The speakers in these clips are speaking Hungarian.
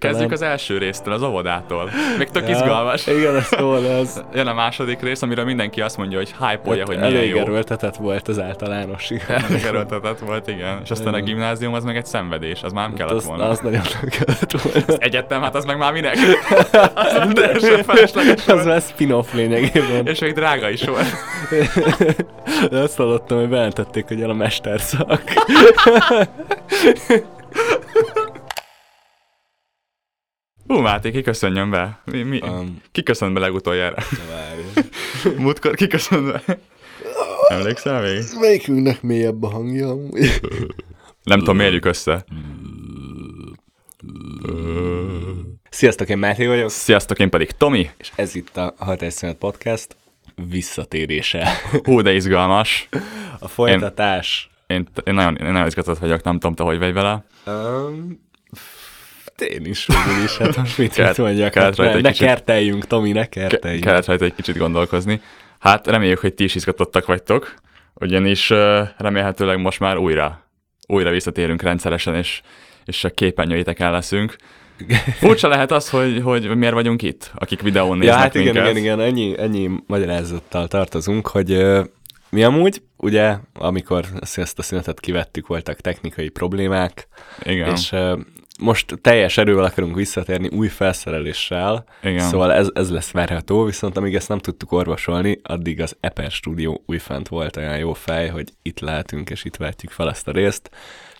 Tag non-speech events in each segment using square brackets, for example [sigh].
Kezdjük az első résztől, az óvodától. Még tök izgalmas. Igen, ez jó lesz. [laughs] Jön a második rész, amiről mindenki azt mondja, hogy hype hogy milyen Elég jó. erőltetett volt az általános. [laughs] Elég erőltetett volt, igen. És aztán a gimnázium az meg egy szenvedés, az már nem kellett az, volna. az nagyon nem kellett volna. Egyetem, hát az meg már minek? [laughs] az teljesen felesleges Az már spin-off lényegében. És még drága is volt. De azt hallottam, hogy bejelentették, hogy jön a mesterszak. Hú, Máté, ki köszönjön be? Mi, mi? Um, Ki köszönt be legutoljára? [laughs] Múltkor ki köszönt be? Emlékszel még? Melyikünknek mélyebb a hangja? Nem tudom, mérjük össze. Sziasztok, én Máté vagyok, Sziasztok, én pedig Tomi. és ez itt a Hatásszünet Podcast visszatérése. Hú, de izgalmas. A folytatás. Én, én, nagyon, én nagyon izgatott vagyok, nem tudom, te hogy vagy vele. Um, én is, végül is, hát [laughs] most mit, Kellett- mit mondjak, kellett hát ne, ne kicsit- kerteljünk, Tomi, ne Ke- kerteljünk. kellett rajta egy kicsit gondolkozni. Hát reméljük, hogy ti is izgatottak vagytok, ugyanis remélhetőleg most már újra, újra visszatérünk rendszeresen, és, és a képernyőiteken leszünk. [laughs] Furcsa lehet az, hogy, hogy miért vagyunk itt, akik videón néznek Ja, hát igen, minket. igen, igen, ennyi, ennyi magyarázattal tartozunk, hogy mi amúgy, ugye, amikor ezt a szünetet kivettük, voltak technikai problémák, igen. és most teljes erővel akarunk visszatérni új felszereléssel, Igen. szóval ez, ez lesz várható, viszont amíg ezt nem tudtuk orvosolni, addig az Eper Studio újfent volt olyan jó fej, hogy itt lehetünk, és itt vetjük fel ezt a részt.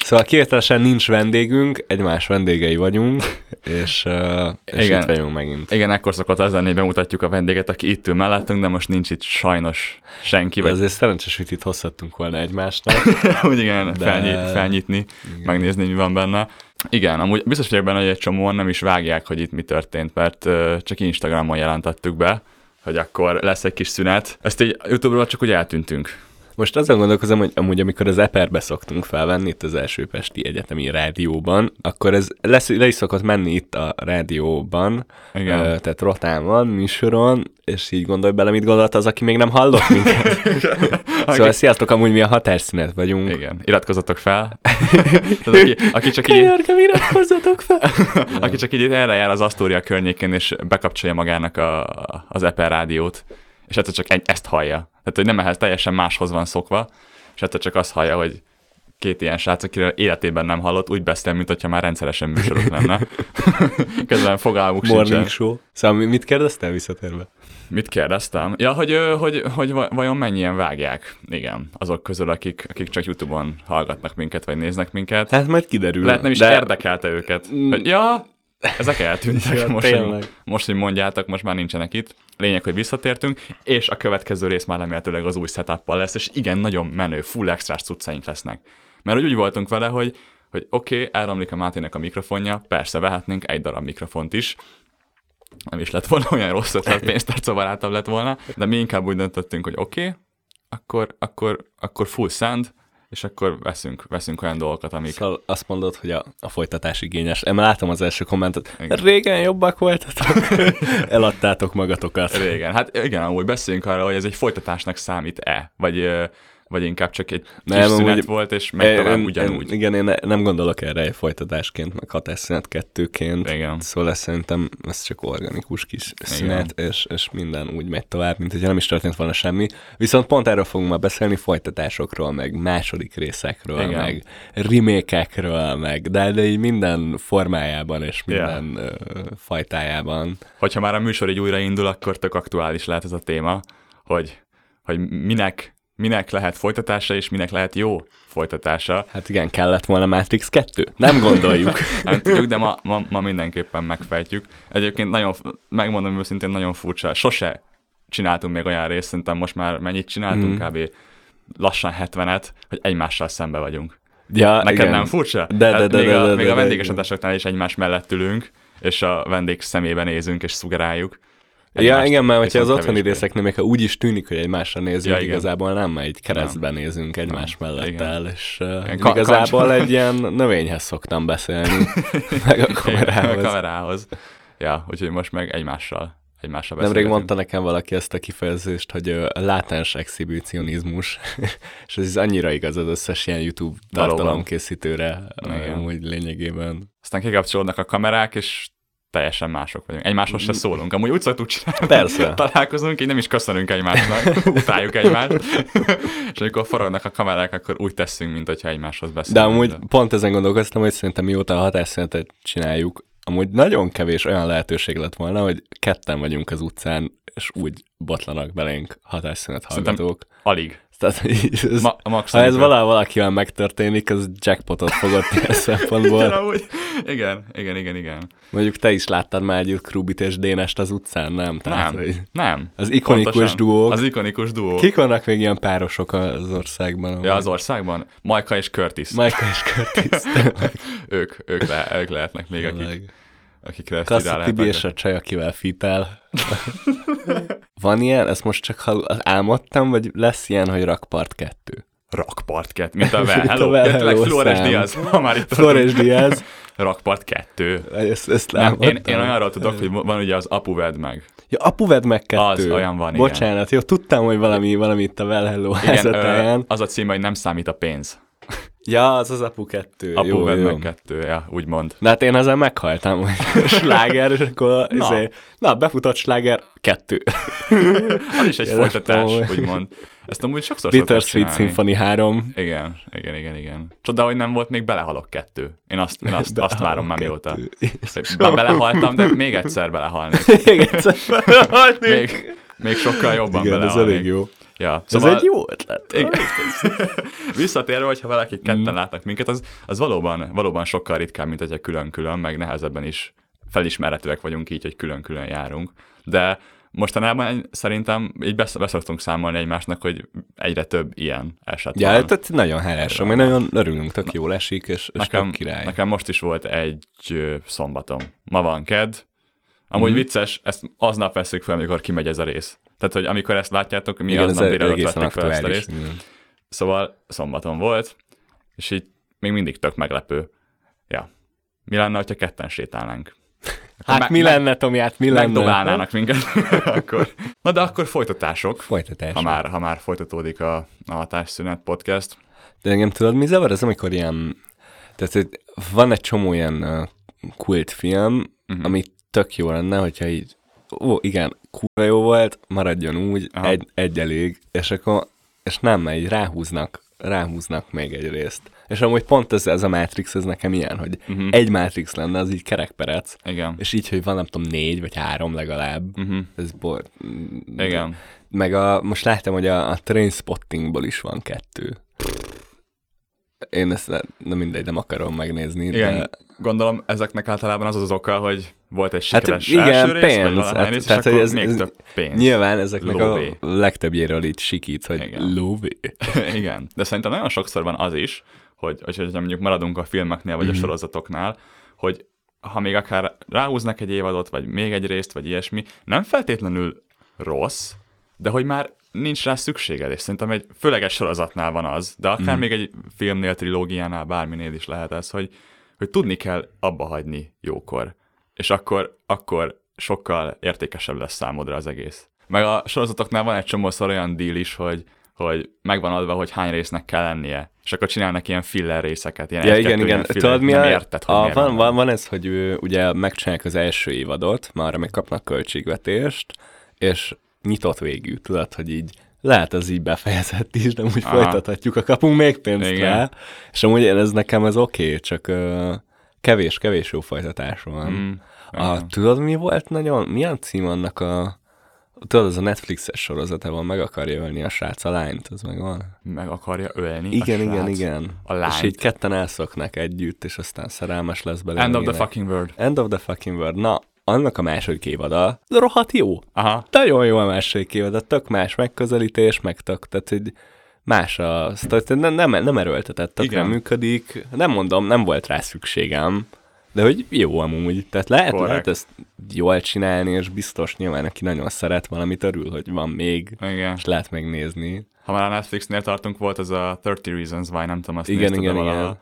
Szóval kivételesen nincs vendégünk, egymás vendégei vagyunk, és, ö, és Igen. itt vagyunk megint. Igen, ekkor szokott az lenni, bemutatjuk a vendéget, aki itt ül mellettünk, de most nincs itt sajnos senki. Vagy azért szerencsés, hogy itt hozhattunk volna egymásnak. [laughs] úgy igen, De- felnyit, felnyitni, Igen. megnézni, mi van benne. Igen, amúgy biztos vagyok benne, hogy egy csomóan nem is vágják, hogy itt mi történt, mert ö, csak Instagramon jelentettük be, hogy akkor lesz egy kis szünet. Ezt így YouTube-ról csak úgy eltűntünk. Most azon gondolkozom, hogy amúgy amikor az Eperbe szoktunk felvenni itt az első Pesti Egyetemi Rádióban, akkor ez lesz, le is szokott menni itt a rádióban, Igen. Ö, tehát rotán van, műsoron, és így gondolj bele, mit gondolt az, aki még nem hallott minket. [laughs] szóval sziasztok, amúgy mi a határszünet vagyunk. Igen, iratkozzatok fel. [laughs] Tehát aki, aki, csak így, Könyörgöm, iratkozzatok fel! [laughs] aki csak így erre jár az Astoria környékén, és bekapcsolja magának a, az Apple rádiót, és hát csak egy, ezt hallja. Tehát, hogy nem ehhez teljesen máshoz van szokva, és hát csak azt hallja, hogy két ilyen srác, akiről életében nem hallott, úgy beszél, mint hogyha már rendszeresen műsorok lenne. [laughs] Közben fogalmuk Morning sincsen. show. Szóval mi- mit kérdeztél visszatérve? Mit kérdeztem? Ja, hogy, hogy, hogy va- vajon mennyien vágják? Igen, azok közül, akik, akik csak YouTube-on hallgatnak minket, vagy néznek minket. Hát majd kiderül. Lehet nem is de... érdekelte őket. Hogy, ja, ezek eltűntek most, hogy, most, hogy mondjátok, most már nincsenek itt. Lényeg, hogy visszatértünk, és a következő rész már remélhetőleg az új setup lesz, és igen, nagyon menő, full extra cuccaink lesznek. Mert úgy voltunk vele, hogy, hogy oké, okay, elromlik a Mátének a mikrofonja, persze vehetnénk egy darab mikrofont is, nem is lett volna olyan rossz ötlet, [laughs] pénztárcabarátabb lett volna, de mi inkább úgy döntöttünk, hogy oké, okay, akkor, akkor, akkor full sound, és akkor veszünk, veszünk olyan dolgokat, amik... Szóval azt mondod, hogy a, a folytatás igényes. Én látom az első kommentet. Igen. Régen jobbak voltatok. [laughs] Eladtátok magatokat. Régen. Hát igen, amúgy beszéljünk arra, hogy ez egy folytatásnak számít-e, vagy, vagy inkább csak egy kis Nem, szünet amúgy- volt, és meg tovább Én- ugyanúgy. Én, igen, én ne- nem gondolok erre egy folytatásként, meg hatásszünet kettőként. Igen. Szóval ez szerintem ez csak organikus kis szünet, és, és minden úgy megy tovább, mint hogyha nem is történt volna semmi. Viszont pont erről fogunk ma beszélni, folytatásokról, meg második részekről, Igen. meg remékekről, meg de, de így minden formájában és minden yeah. fajtájában. Hogyha már a műsor így újraindul, akkor tök aktuális lehet ez a téma, hogy, hogy minek, minek lehet folytatása, és minek lehet jó folytatása. Hát igen, kellett volna Matrix 2? Nem gondoljuk. Nem [laughs] tudjuk, de ma, ma, ma mindenképpen megfejtjük. Egyébként nagyon, megmondom őszintén, nagyon furcsa. Sose csináltunk még olyan részt, szerintem most már mennyit csináltunk, mm. kb. lassan 70-et, hogy egymással szembe vagyunk. Ja, Neked igen. nem furcsa? De, de, Hát de, még de, a, de, még de, a de, vendéges igen. adásoknál is egymás mellett ülünk, és a vendég szemébe nézünk, és szugeráljuk. Ja, igen, mert hogyha az otthoni részeknél még ha úgy is tűnik, hogy egymásra nézünk, Ja, igen. igazából nem, egy keresztben nézünk egymás Nem, mellett igen. el, és uh, Igen, ka- igazából kancs- egy ilyen növényhez szoktam beszélni, [laughs] meg a Igen, kamerához. A kamerához. Ja, úgyhogy most meg egymással egymásra Nemrég mondta nekem valaki ezt a kifejezést, hogy ö, látens exhibicionizmus, [laughs] és ez annyira igaz az összes ilyen YouTube tartalomkészítőre, Igen. amúgy lényegében. Aztán kikapcsolódnak a kamerák, és teljesen mások vagyunk. Egymáshoz se szólunk. Amúgy úgy szoktuk csinálni. Persze. Találkozunk, így nem is köszönünk egymásnak, utáljuk egymást. [laughs] és amikor forognak a kamerák, akkor úgy teszünk, mint hogyha egymáshoz De beszélünk. amúgy pont ezen gondolkoztam, hogy szerintem mióta a hatásszünetet csináljuk, amúgy nagyon kevés olyan lehetőség lett volna, hogy ketten vagyunk az utcán, és úgy botlanak belénk hatásszünet Szerintem hallgatók. Alig. Tehát, ez, Ma, a ha ez valahol valakivel megtörténik, az jackpotot fogott ilyen szempontból. [laughs] Igen, amúgy. igen, igen, igen, igen. Mondjuk te is láttad már együtt Krubit és Dénest az utcán, nem? Tehát, Nem, hogy nem. Az ikonikus Pontosan. duók. Az ikonikus duó. Kik vannak még ilyen párosok az országban? Ja, az országban? Majka és Curtis. Michael és Curtis. [laughs] ők, ők, le, ők lehetnek még, akik. Akikre ezt lehet Tibi és a csaj, akivel fitál. Van ilyen? Ezt most csak álmodtam, vagy lesz ilyen, hogy rakpart kettő? Rakpart 2, mint a Well Hello. Well Hello Flores. Diaz, ha már itt Flores. Diaz. [laughs] Rakpart 2. Ezt, ezt Nem, én, én olyanról tudok, hogy van ugye az Apu Vedd meg. Ja, apu vedd meg kettő. Az, olyan van, igen. Bocsánat, jó, tudtam, hogy valami, valami itt a Well Hello Igen, ö, az a címe, hogy nem számít a pénz. Ja, az az apu kettő. Apu jó, jó. meg 2, ja, úgymond. De hát én ezen meghaltam, hogy [laughs] sláger, és akkor Na. izé, na befutott sláger, kettő. [laughs] Az is egy Ja, folytatás, komoly. úgymond. Ezt amúgy sokszor Bitter Sweet. Symphony 3. Igen, igen, igen, igen. Csoda, hogy nem volt még belehalok kettő. Én azt, [laughs] én azt, azt várom már mióta. Be- Belehaltam, de még egyszer belehalnék. Még egyszer felhalnék. Még, még sokkal jobban Igen, ez belehalnék. elég jó. Ja, Szóval ez egy jó ötlet. Igen. [laughs] Visszatérve, hogyha valaki ketten látnak minket, az, az valóban, valóban sokkal ritkább, mint hogyha külön-külön, meg nehezebben is felismerhetőek vagyunk így, hogy külön-külön járunk. De mostanában szerintem így besz- beszoktunk számolni egymásnak, hogy egyre több ilyen eset Ja, van. tehát nagyon helyesek, mi nagyon örülünk, tök jól esik, és, és nekem, király. nekem most is volt egy szombatom. Ma van ked. Amúgy Mhm. vicces, ezt aznap veszük fel, amikor kimegy ez a rész. Tehát, hogy amikor ezt látjátok, mi Igen, aznap délelőtt vettük fel ezt a részt. igen. Szóval szombaton volt, és így még mindig tök meglepő. Ja. Mi lenne, hogyha ketten sétálnánk? [laughs] Akkor Hát me- mi lenne, Tomi, hát mi lenne? Megdobálnának minket. [laughs] akkor. Na de akkor folytatások, Folytatás. ha már, ha már folytatódik a, a Hatásszünet podcast. De engem tudod, mi zavar? Ez amikor ilyen... Tehát van egy csomó ilyen kultfilm, uh-huh. ami tök jó lenne, hogyha így ó, igen, kurva jó volt, maradjon úgy, Aha. egy, egy elég, és akkor, és nem, így ráhúznak, ráhúznak még egy részt. És amúgy pont ez, ez a Matrix, ez nekem ilyen, hogy uh-huh. egy Matrix lenne, az így kerekperec, Igen. és így, hogy van nem tudom, négy vagy három legalább. Uh-huh. Ez bor... Igen. Meg a, most láttam, hogy a, a Trainspottingból is van kettő. Én ezt ne, nem mindegy, nem akarom megnézni, Igen. de... Gondolom ezeknek általában az az oka, hogy volt egy Hát sikeres igen, első rész, pénz, valahány hát- rész, és tehát, hogy ez- még több pénz. Nyilván ezeknek Lóvé. a legtöbbjéről így sikít, hogy Igen. lóvé. [laughs] Igen, de szerintem nagyon sokszor van az is, hogy, hogy mondjuk maradunk a filmeknél, vagy Mhm. a sorozatoknál, hogy ha még akár ráhúznak egy évadot, vagy még egy részt, vagy ilyesmi, nem feltétlenül rossz, de hogy már nincs rá szükséged, és szerintem egy főleg egy sorozatnál van az, de akár Mhm. még egy filmnél, trilógiánál, bárminél is lehet ez, hogy, hogy tudni kell abba hagyni jókor. És akkor, akkor sokkal értékesebb lesz számodra az egész. Meg a sorozatoknál van egy csomószor olyan deal is, hogy, hogy megvan adva, hogy hány résznek kell lennie, és akkor csinálnak ilyen filler részeket. Ilyen Ja, egy-kettő igen, igen. filler, Tudod, mi a, érted, hogy a, miért van, van, van ez, hogy ő, ugye megcsinálják az első évadot, már még kapnak költségvetést, és nyitott végű, tudod, hogy így lehet az így befejezett is, de úgy Aha. folytathatjuk, a kapunk még pénzt Igen. rá, és amúgy ez nekem ez oké, okay, csak uh, kevés, kevés jó folytatás van. Mm, A, tudod, mi volt nagyon, milyen cím annak a, tudod, az a Netflixes sorozata van, meg akarja ölni a srác a lányt, az meg van. Meg akarja ölni Igen, a igen, srác. igen. A És lányt. így ketten elszoknak együtt, és aztán szerelmes lesz belőle. End of the fucking world. End of the fucking world. Na, annak a második évada rohadt jó. Aha. Nagyon jó a második évada, tök más megközelítés, meg tök, tehát hogy más a tehát nem, nem, nem erőltetett, tökre Igen. működik. Nem mondom, nem volt rá szükségem, de hogy jó amúgy. Tehát lehet, Korrekt. lehet ezt jól csinálni, és biztos nyilván, aki nagyon szeret valamit, örül, hogy van még, Igen. és lehet megnézni. Ha már a Netflixnél tartunk, volt az a 30 Reasons Why, nem tudom, azt Igen, igen, igen.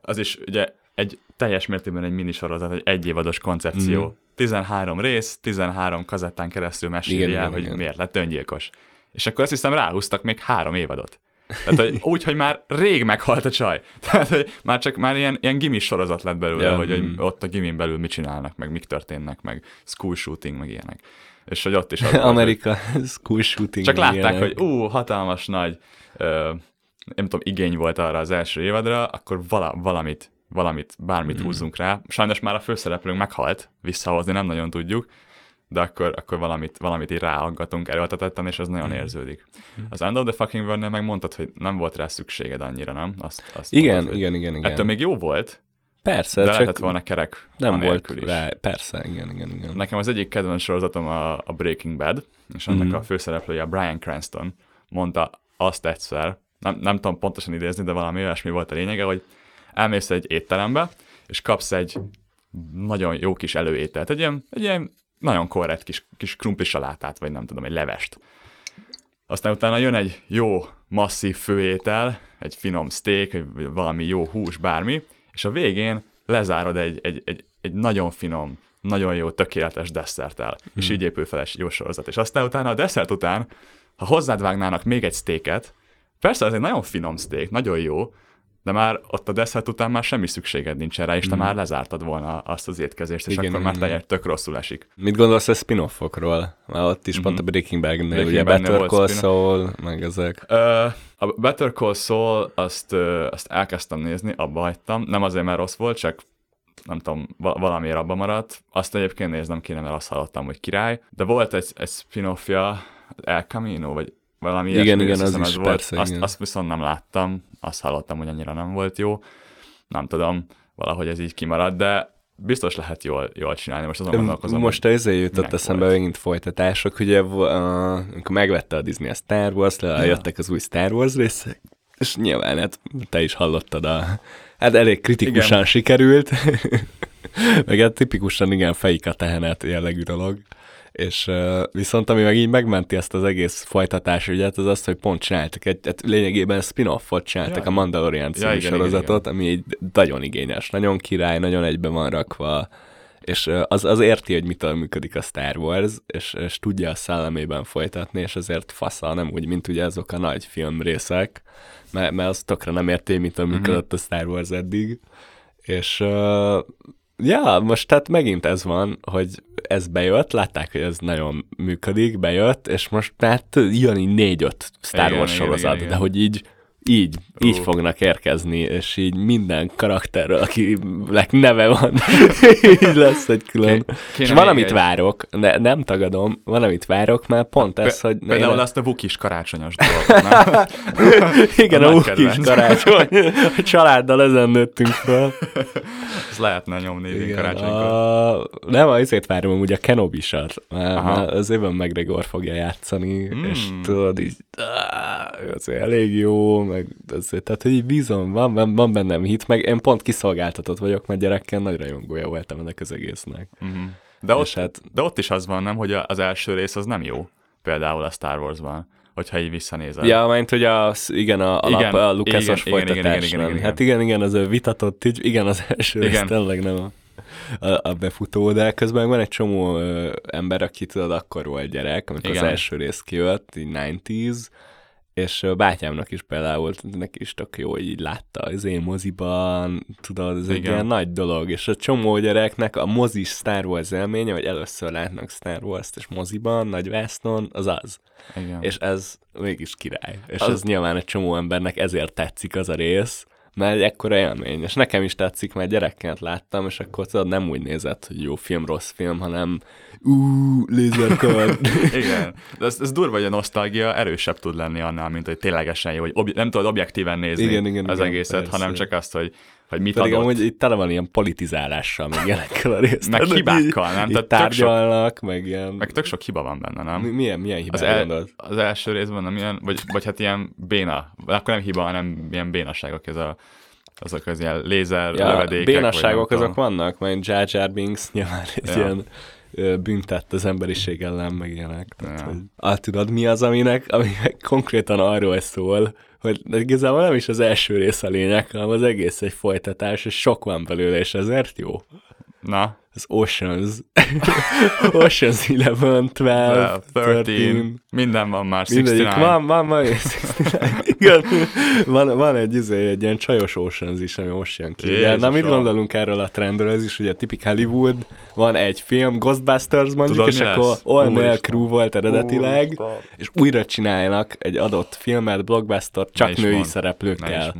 Az is ugye egy teljes mértékben egy minisorozat, egy egyévados koncepció. Mhm. 13 rész, 13 kazettán keresztül meséli Igen, el, igen, hogy igen. miért lett öngyilkos. És akkor azt hiszem ráhúztak még három évadot. Tehát, hogy [laughs] úgy, hogy már rég meghalt a csaj. [laughs] Tehát, hogy már csak már ilyen, ilyen gimis sorozat lett belőle, Ja, hogy, hogy mm. ott a gimin belül mit csinálnak, meg mik történnek, meg school shooting, meg ilyenek. És hogy ott is az [laughs] volt, Amerika, school shooting. csak látták, ilyenek. hogy ú, hatalmas nagy, ö, nem tudom, igény volt arra az első évadra, akkor vala, valamit, valamit, bármit Mhm. mm. húzzunk rá. Sajnos már a főszereplőnk meghalt, visszahozni nem nagyon tudjuk, de akkor, akkor valamit, valamit így ráaggatunk erőltetetten, és az nagyon Mhm. érződik. Az End of the Fucking World-nél meg mondtad, hogy nem volt rá szükséged annyira, nem? Azt, azt Igen, mondtad, igen, igen, igen. Ettől még jó volt, Persze, de lehetett volna kerek nem volt is. rá. Persze, igen, igen, igen. Nekem az egyik kedvenc sorozatom a, a Breaking Bad, és annak Mhm. a főszereplője a Brian Cranston mondta azt egyszer, nem, nem tudom pontosan idézni, de valami olyasmi volt a lényege, hogy elmész egy étterembe, és kapsz egy nagyon jó kis előételt, egy ilyen, egy ilyen nagyon korrekt kis, kis krumplis salátát, vagy nem tudom, egy levest. Aztán utána jön egy jó, masszív főétel, egy finom steak, vagy valami jó hús, bármi, és a végén lezárod egy, egy, egy, egy nagyon finom, nagyon jó, tökéletes desszerttel, hmm. és így épül fel egy jó sorozat. És aztán utána a desszert után, ha hozzád vágnának még egy steaket, persze ez egy nagyon finom steak, nagyon jó, de már ott a desszert után már semmi szükséged nincsen rá, és te már lezártad volna azt az étkezést, és Igen, akkor már teljesen tök rosszul esik. Mit gondolsz a spin-offokról? Már ott is pont a Breaking Bad-nél, Breaking ugye Better Call. Saul, meg ezek. Ö, a Better Call Saul, azt, ö, azt elkezdtem nézni, abba hagytam. Nem azért, mert rossz volt, csak nem tudom, va- valamiért abba maradt. Azt egyébként néznem kéne, mert azt hallottam, hogy király. De volt egy, egy spin-offja, El Camino, vagy valami Igen, ilyesmi, igen, az hiszem, is, volt. persze, Azt, igen. azt viszont nem láttam, azt hallottam, hogy annyira nem volt jó. Nem tudom, valahogy ez így kimaradt, de biztos lehet jól, jól csinálni. Most azon gondolkozom. Most a izé jutott eszembe volt. megint folytatások, ugye, a, amikor megvette a Disney a Star Wars, le, jöttek az új Star Wars részek, és nyilván, hát te is hallottad a... Hát elég kritikusan igen. sikerült, [laughs] meg hát tipikusan igen fejik a tehenet jellegű dolog. És uh, viszont ami meg így megmenti ezt az egész folytatás ügyet, az az, hogy pont csináltak egy, hát lényegében spin-offot csináltak Ja. a Mandalorian című Ja, igen, igen, sorozatot, ami egy nagyon igényes, nagyon király, nagyon egybe van rakva, és az, az érti, hogy mitől működik a Star Wars, és, és tudja a szellemében folytatni, és ezért fasza, nem úgy, mint ugye azok a nagy filmrészek, mert, mert az tökre nem érti, mitől működött a Star Wars eddig. És uh, ja, most tehát megint ez van, hogy ez bejött, látták, hogy ez nagyon működik, bejött, és most hát jön így négy-öt Star Wars igen, sorozat, igen, igen. de hogy így így, így fognak érkezni, és így minden karakterről, akinek neve van, [laughs] így lesz egy külön. Ké- és kéne van, még amit egy- várok, de nem tagadom, van, amit várok, mert pont ez, hogy... Például azt a Vukis karácsonyos [laughs] dolgot, nem? Igen, a a, nagy a kis kedvenc. karácsony. A családdal ezen nőttünk fel. [laughs] Ez lehetne nyomni Igen, karácsonykor. a... Nem, azért várom amúgy a Kenobisat, mert, az Evan McGregor fogja játszani, Mm. és tudod, így azért elég jó, meg azért, tehát, hogy így bízom, van, van, van bennem hit, meg én pont kiszolgáltatott vagyok, mert gyerekkel nagy rajongója voltam ennek az egésznek. Mhm. De, ott, És hát- de ott is az van, nem, hogy a- az első rész az nem jó. Például a Star Wars-ban, hogyha így visszanézel. Ja, mert hogy a, igen, a, alap, Igen, a Lucasos igen, igen, igen, folytatás. igen, igen, igen, Hát igen, igen, az ő vitatott, így, igen, az első rész Igen. tényleg nem a, a, a befutó, de közben van egy csomó ö, ember, aki tudod, akkor volt gyerek, amikor Igen. az első rész kijött, így 90s, és bátyámnak is például, neki is tök jó, hogy így látta az én moziban, tudod, ez egy Igen. ilyen nagy dolog, és a csomó gyereknek a mozis Star Wars élménye, hogy először látnak Star Wars-t és moziban, nagy vásznon, az az. Igen. És ez mégis király. És az... ez nyilván egy csomó embernek ezért tetszik az a rész, mert ekkora élmény. És nekem is tetszik, mert gyerekként láttam, és akkor tudod, nem úgy nézett, hogy jó film, rossz film, hanem ú, lézerkard. [laughs] Igen. De ez, ez durva, hogy a nosztalgia erősebb tud lenni annál, mint hogy ténylegesen jó, hogy obj- nem tudod objektíven nézni Igen, igen, az igen, egészet, persze. hanem csak azt, hogy, hogy mit Pedig adott. amúgy itt tele van ilyen politizálással, meg ilyenekkel a rész. Meg hibákkal, nem? Tehát tök sok- tárgyalnak, meg ilyen... Meg tök sok hiba van benne, nem? Mi, milyen, milyen az, hibára el, az első részben nem ilyen, vagy, vagy hát ilyen béna, akkor nem hiba, hanem ilyen bénaságok, ez a, azok az ilyen lézer Ja, lövedékek. bénasságok azok vannak, mert Jar Jar Binks nyilván egy Ja. ilyen büntett az emberiség ellen, meg ilyenek. Tehát, Ja. hogy, ah, tudod, mi az, aminek, aminek konkrétan arról szól, hogy igazából nem is az első rész a lényeg, hanem az egész egy folytatás, és sok van belőle, és ezért jó. Na, Az Oceans. [laughs] Ocean's Eleven, 12, 13, 13, minden van már, Mindegyik, 69. van, van, van, [laughs] igen, van, van egy, izé, egy ilyen csajos Oceans is, ami most jön ki. Ugye, na mit gondolunk erről a trendről? Ez is ugye tipik Hollywood, van egy film, Ghostbusters mondjuk, Tudod, és akkor? All Male Úristen. Crew volt eredetileg, és újra csinálnak egy adott filmet, blockbuster, csak női Ne szereplőkkel.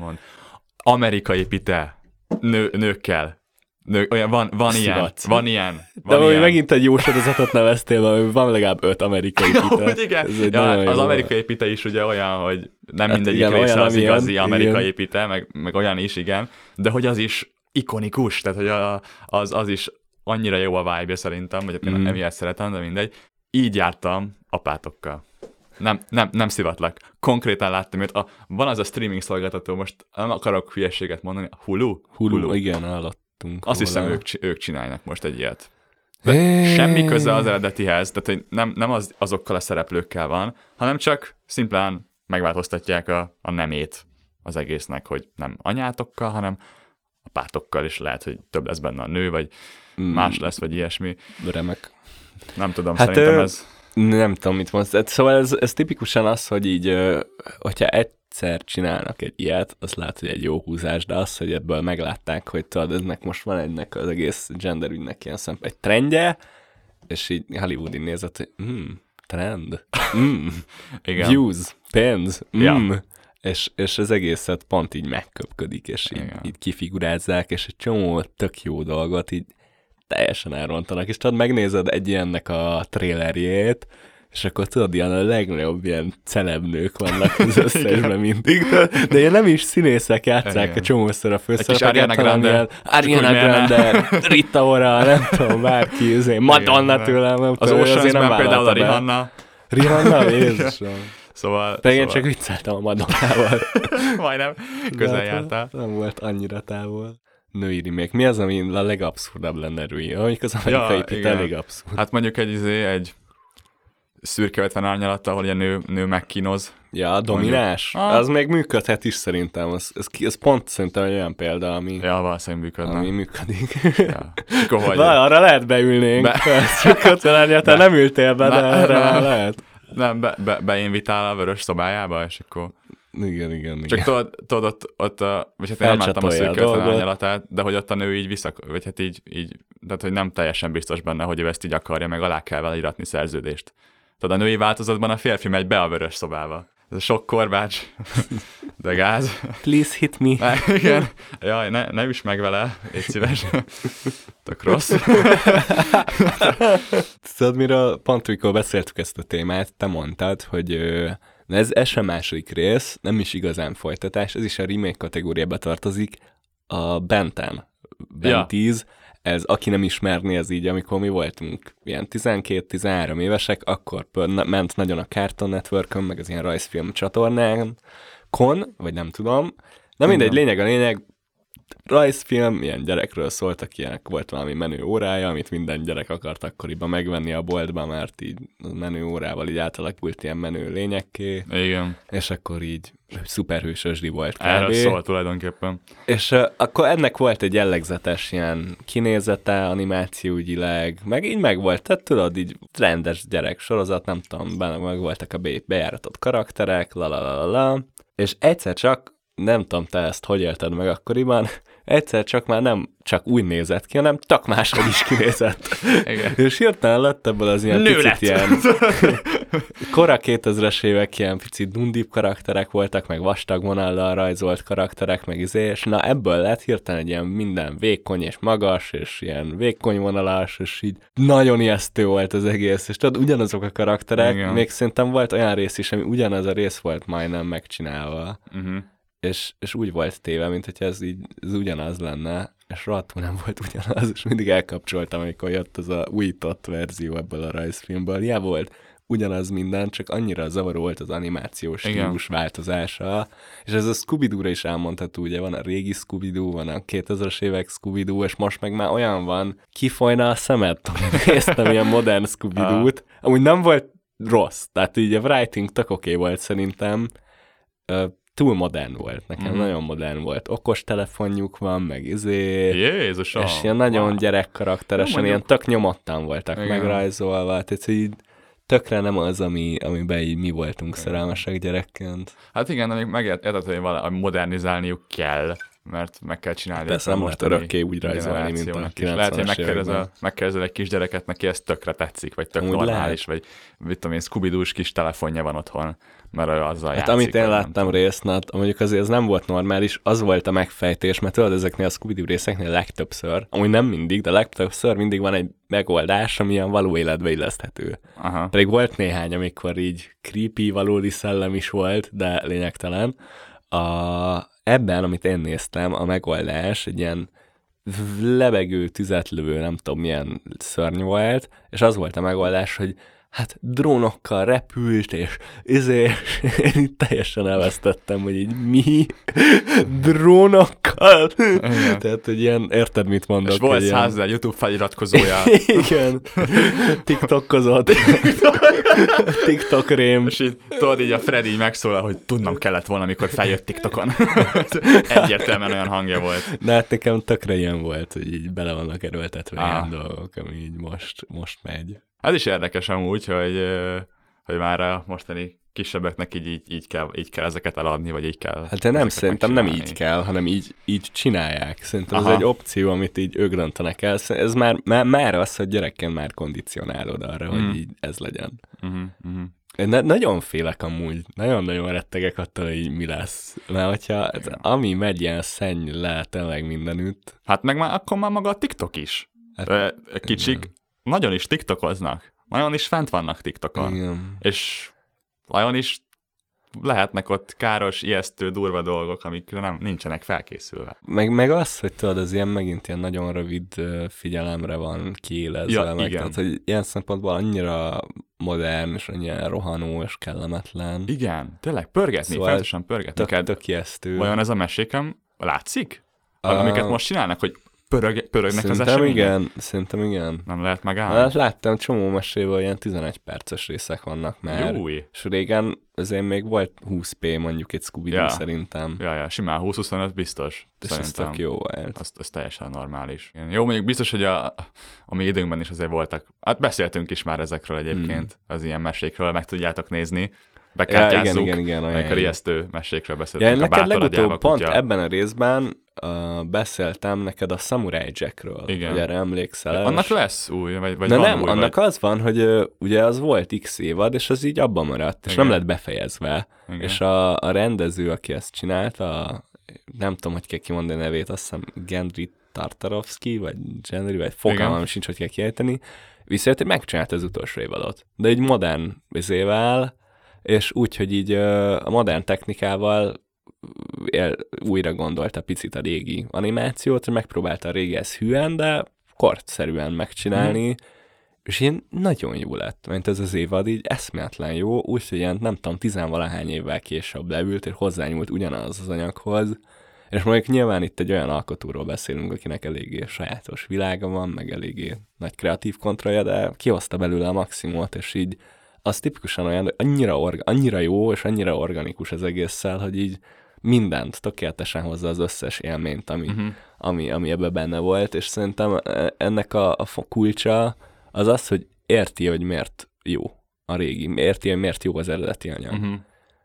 Amerikai pite. Nő, nőkkel. Nő, olyan, van, van ilyen, van ilyen. De Van hogy ilyen. megint egy jó sorozatot neveztél, ami van legalább öt amerikai [laughs] pite. hogy igen. Ja, az amerikai pite is ugye olyan, hogy nem Hát mindegyik igen, része olyan, az igazi amerikai igen. pite, meg, meg olyan is, igen, de hogy az is ikonikus, tehát hogy a, az, az is annyira jó a vibe szerintem, hogy én Mhm. emiatt szeretem, de mindegy. Így jártam apátokkal. Nem, nem, nem szivatlak. Konkrétan láttam, hogy a, van az a streaming szolgáltató, most nem akarok hülyeséget mondani, Hulu? Hulu, Hulu. igen, hallottunk. Azt hiszem, róla. ők, csi- ők csinálnak most egy ilyet. Hé. Semmi köze az eredetihez, tehát hogy nem, nem az, azokkal a szereplőkkel van, hanem csak szimplán megváltoztatják a, a nemét az egésznek, hogy nem anyátokkal, hanem a pártokkal is lehet, hogy több lesz benne a nő, vagy Mm, más lesz, vagy ilyesmi. Remek. Nem tudom, Hát, szerintem ö, ez... Nem tudom, mit mondsz. Szóval ez, ez tipikusan az, hogy így, hogyha egyszer csinálnak egy ilyet, az lehet, hogy egy jó húzás, de az, hogy ebből meglátták, hogy tudod, eznek most van egynek az egész genderügynek ilyen szem, egy trendje, és így Hollywood így nézett, hogy mm, trend, mm, [laughs] Igen. views, pénz, mm. Ja. És, és az egészet pont így megköpködik, és így, Igen. így kifigurázzák, és egy csomó tök jó dolgot így teljesen elrontanak, és tudod, megnézed egy ilyennek a trailerjét, és akkor tudod, ilyen a legnagyobb ilyen celebnők vannak az [laughs] összesben mindig, de ilyen nem is színészek játszák Igen. a csomószor a kis Ariana főszerepeket, hanem Grande. ilyen Ariana. Grande, Rita Ora, nem tudom, bárki, azért Madonna Igen. tőlem, nem Az Oceansben például a. Rihanna, Rihanna, [laughs] Jézusom. szóval... De én szóval csak vicceltem a Madonnával. [laughs] Majdnem De közel hát jártál. Nem volt annyira távol. Női remake. Mi az, ami a legabszurdabb lenne Rui? Mondjuk az amerikai ja, igen. elég abszurd. Hát mondjuk egy, izé, egy szürke 50 árnyalattal, ahol egy nő, nő megkínoz. Ja, a dominás. Ah. Az még működhet is szerintem. Ez, ki- ez pont szerintem egy olyan példa, ami, ja, valószínűleg működne. ami működik. Ja. Na, arra lehet beülnénk. Be-. [laughs] Csak 50 árnyalattal nem ültél be, de Ne- erre már lehet. Nem, be, be, beinvitál a vörös szobájába, és akkor... Igen, igen, igen. Csak tudod, tudod ott, ott a, vagy hát én nem láttam a szürke 50 dolgot. árnyalatát, de hogy ott a nő így vissza, vagy hát így, így, tehát hogy nem teljesen biztos benne, hogy ő ezt így akarja, meg alá kell vele iratni szerződést. Tudod, a női változatban a férfi megy be a vörös szobába. Ez a sok korbács, [laughs] de gáz. Please hit me. Ne, [laughs] igen. Jaj, ne, ne üss meg vele, légy szíves. Tök rossz. [laughs] Tudod, miről pont amikor beszéltük ezt a témát, te mondtad, hogy na ez, ez sem második rész, nem is igazán folytatás, ez is a remake kategóriába tartozik, a Benten, Ben Ja. 10, ez aki nem ismerné, ez így, amikor mi voltunk ilyen 12-13 évesek, akkor ment nagyon a Cartoon network meg az ilyen rajzfilm csatornán, kon, vagy nem tudom. Na mindegy, lényeg a lényeg, rajzfilm, ilyen gyerekről szóltak, ilyenek volt valami menő órája, amit minden gyerek akart akkoriban megvenni a boltba, mert így menő órával így átalakult ilyen menő lényekké, Igen. és akkor így szuperhősösdi volt kb. Erről szól tulajdonképpen. És uh, akkor ennek volt egy jellegzetes ilyen kinézete, animációügyileg, meg így meg volt, tehát tudod, így rendes gyerek sorozat, nem tudom, benne meg voltak a be- bejáratott karakterek, la la la la la, és egyszer csak, nem tudom, te ezt hogy élted meg akkoriban, [laughs] egyszer csak már nem csak úgy nézett ki, hanem tök máshogy is kinézett. [laughs] Igen. És hirtelen lett ebből az ilyen Nő picit lett. ilyen [laughs] kora 2000-es évek ilyen picit dundibb karakterek voltak, meg vastag vonallal rajzolt karakterek, meg izé, és na ebből lett hirtelen egy ilyen minden vékony és magas, és ilyen vékony vonalas, és így nagyon ijesztő volt az egész, és tudod, ugyanazok a karakterek, Igen. még szerintem volt olyan rész is, ami ugyanaz a rész volt majdnem megcsinálva, Uh-huh. És, és úgy volt téve, mint hogyha ez így ez ugyanaz lenne, és rohadtul nem volt ugyanaz, és mindig elkapcsoltam, amikor jött az a újított verzió ebből a rajzfilmből. Ja, volt ugyanaz minden, csak annyira zavaró volt az animációs stílus változása, és ez a scooby is elmondható, ugye? Van a régi scooby van a 2000-es évek scooby és most meg már olyan van, kifolyna a szemed, hogy [laughs] néztem ilyen modern scooby t amúgy nem volt rossz, tehát így a writing tök oké okay volt szerintem, túl modern volt. Nekem Mhm. nagyon modern volt. Okos telefonjuk van, meg izé... Jézusom! És ilyen nagyon wow. gyerekkarakteresen, Jó, ilyen mondjuk- tök nyomottan voltak Igen. megrajzolva, tehát így tökre nem az, ami, amiben így mi voltunk szerelmesek gyerekként. Hát igen, de még megértető, hogy valami modernizálniuk kell, mert meg kell csinálni. Persze nem most örökké úgy rajzolni, mint a generációnak is. Lehet, hogy 90-es megkérdezel, megkérdezel egy kisgyereket, neki ez tökre tetszik, vagy tök Úgy normális, vagy mit tudom én, scooby kis telefonja van otthon, mert ő azzal Hát játszik. amit én láttam résznat, mondjuk azért ez nem volt normális, az volt a megfejtés, mert tudod, ezeknél a scooby részeknél legtöbbször, amúgy nem mindig, de legtöbbször mindig van egy megoldás, ami ilyen való életbe illeszthető. Aha. Pedig volt néhány, amikor így creepy, valódi szellem is volt, de lényegtelen. A, ebben, amit én néztem, a megoldás egy ilyen lebegő, tüzetlövő, nem tudom milyen szörny volt, és az volt a megoldás, hogy hát drónokkal repült, és izé, [laughs] én itt teljesen elvesztettem, hogy így mi? Drónokkal? Igen. Tehát, hogy ilyen, érted, mit mondok? És volt ilyen- százezer YouTube feliratkozója, [laughs] igen. TikTokozott. [laughs] TikTok rém. és így tudod, így a Freddy így megszólal, hogy tudnom kellett volna, amikor feljött TikTokon. Egyértelműen olyan hangja volt. De hát nekem tökre ilyen volt, hogy így bele vannak erőltetve Ah. ilyen dolgok, ami így most, most megy. Ez is érdekes amúgy, hogy, hogy már a mostani kisebbeknek így, így, így, kell, így kell ezeket eladni, vagy így kell. Hát de nem, szerintem nem így kell, hanem így, így csinálják. Szerintem Aha. ez egy opció, amit így ők döntenek el. Ez már, már, már az, hogy gyerekként már kondicionálod arra, Mm. hogy így ez legyen. Uh-huh. Én ne, nagyon félek amúgy, nagyon-nagyon rettegek attól, hogy mi lesz. Mert hogyha ez, ami megy ilyen szenny le tényleg mindenütt, Hát meg már akkor már maga a TikTok is. Hát, Kicsik nagyon is TikTokoznak. Nagyon is fent vannak TikTokon. igen. És nagyon is lehetnek ott káros, ijesztő, durva dolgok, amikre nem, nincsenek felkészülve. Meg, meg az, hogy tudod, az ilyen megint ilyen nagyon rövid figyelemre van kiélezve, Ja, meg, igen. tehát, hogy ilyen szempontból annyira modern, és annyira rohanó, és kellemetlen. Igen, tényleg pörgetni, Szóval pörgetni Tök, kell. tök ijesztő. Vajon ez a mesékem látszik? Amiket most csinálnak, hogy pörög, pörögnek az Szerintem események? igen, szerintem igen. Nem lehet megállni? Hát láttam csomó meséből ilyen 11 perces részek vannak már. Júj. És régen azért még volt 20p mondjuk egy scooby Ja. szerintem. Ja, ja, simán 20-25 biztos. És ez tök jó volt. Az, az teljesen normális. Jó, mondjuk biztos, hogy a, a mi időnkben is azért voltak. Hát beszéltünk is már ezekről egyébként, az ilyen mesékről, meg tudjátok nézni. Ja, Bekártyázzuk, igen, igen, igen. olyan amikor ijesztő mesékről Ja, beszéltünk. én a neked legutóbb pont kutya. ebben a részben uh, beszéltem neked a Samurai Jackről. Igen. Ugye erre emlékszel? Annak És- lesz új, vagy, vagy Na van nem, új, annak vagy... az van, hogy ö, ugye az volt x évad, és az így abban maradt, és Igen. nem lett befejezve. Igen. És a, a rendező, aki ezt csinálta, nem tudom, hogy kell kimondani a nevét, azt hiszem Gendry Tartarovsky, vagy Gendry, vagy fogalmam Igen. sincs, hogy kell kiejteni, viszont hogy megcsinálta az utolsó évadot. De egy modern vizével, és úgy, hogy így a modern technikával él, újra gondolta picit a régi animációt, hogy megpróbálta a régihez hűen, de kortszerűen megcsinálni, és ilyen nagyon jó lett, mert ez az évad így eszméletlen jó, úgyhogy ilyen nem tudom, tizenvalahány évvel később leült, és hozzányúlt ugyanaz az anyaghoz, és mondjuk nyilván itt egy olyan alkotóról beszélünk, akinek eléggé sajátos világa van, meg eléggé nagy kreatív kontrollja, de kihozta belőle a maximumot, és így az tipikusan olyan, hogy annyira, orga, annyira jó, és annyira organikus az egésszel, hogy így mindent tökéletesen hozza az összes élményt, ami, Mhm. ami, ami ebben benne volt, és szerintem e- ennek a, a kulcsa az az, hogy érti, hogy miért jó a régi, érti, hogy miért jó az eredeti anyag. Uh-huh. Uh-huh.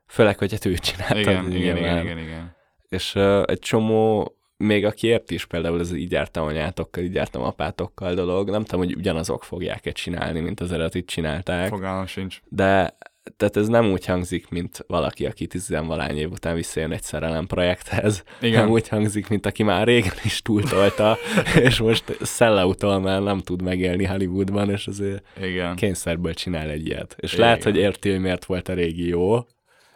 Főleg, hogy hát ő csinálta. Igen, igen, igen, igen, igen. És uh, egy csomó, még aki érti is például ez így jártam anyátokkal, így jártam apátokkal dolog, nem tudom, hogy ugyanazok fogják-e csinálni, mint az eredetit csinálták, Fogalmam sincs. de tehát ez nem úgy hangzik, mint valaki, aki tizenvalány év után visszajön egy szerelem projekthez, Igen. nem úgy hangzik, mint aki már régen is túltolta, [laughs] és most szelleutól már nem tud megélni Hollywoodban, és azért Igen. kényszerből csinál egy ilyet. És Igen. lehet, hogy érti, hogy miért volt a régi jó,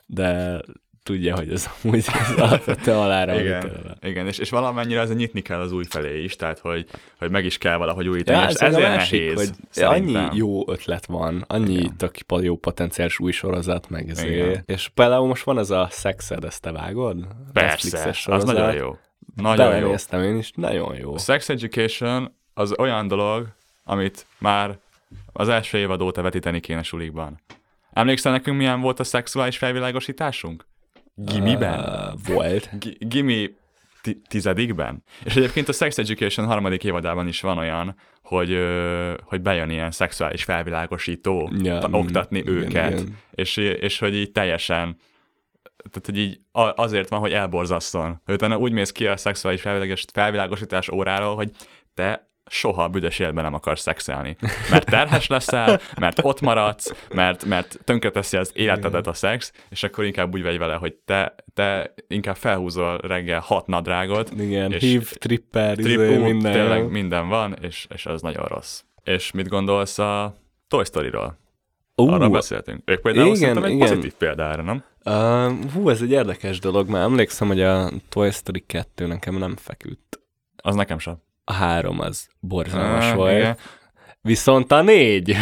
de tudja, hogy ez amúgy az alapvetően alára Igen, igen, és, és valamennyire azért nyitni kell az új felé is, tehát hogy, hogy meg is kell valahogy újítani, Ja, és ez ezért másik, nehéz, hogy szerintem. annyi jó ötlet van, annyi Igen. tök jó potenciális új sorozat, meg ezért. És például most van ez a Szexed, ezt te vágod? Persze, az nagyon jó. Nagyon jó. Én is, nagyon jó. A Sex Education az olyan dolog, amit már az első évad óta vetíteni kéne sulikban. Emlékszel nekünk, milyen volt a szexuális felvilágosításunk? Gimiben? Uh, volt. G- Gimi ti- tizedikben? És egyébként a Sex Education harmadik évadában is van olyan, hogy, hogy bejön ilyen szexuális felvilágosító Ja, ta- mm, oktatni igen, őket, igen. És, és hogy így teljesen tehát, hogy így azért van, hogy elborzasszon. Utána úgy mész ki a szexuális felvilágos- felvilágosítás óráról, hogy te soha büdös életben nem akarsz szexelni. Mert terhes leszel, mert ott maradsz, mert, mert tönkreteszi az életedet a szex, és akkor inkább úgy vagy vele, hogy te, te inkább felhúzol reggel hat nadrágot, Igen, és hív, tripper, tripú, izé, minden. tényleg minden van, és, és az nagyon rossz. És mit gondolsz a Toy Story-ról? Ú, Arra beszéltünk. Ők például igen, szerintem egy igen. pozitív példára, nem? Uh, hú, ez egy érdekes dolog, mert emlékszem, hogy a Toy Story 2 nekem nem feküdt. Az nekem sem. A három az borzalmas Ah, volt. igen. Viszont a négy. [laughs]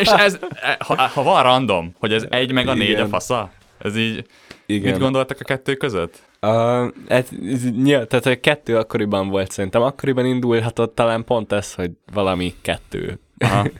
és ez, [laughs] ha, ha van random, hogy ez egy meg a négy Igen. a fasza, ez így, Igen. mit gondoltak a kettő között? Uh, ez, ez, nyilv, tehát a kettő akkoriban volt szerintem. Akkoriban indulhatott talán pont ez, hogy valami kettő. Aha. [laughs]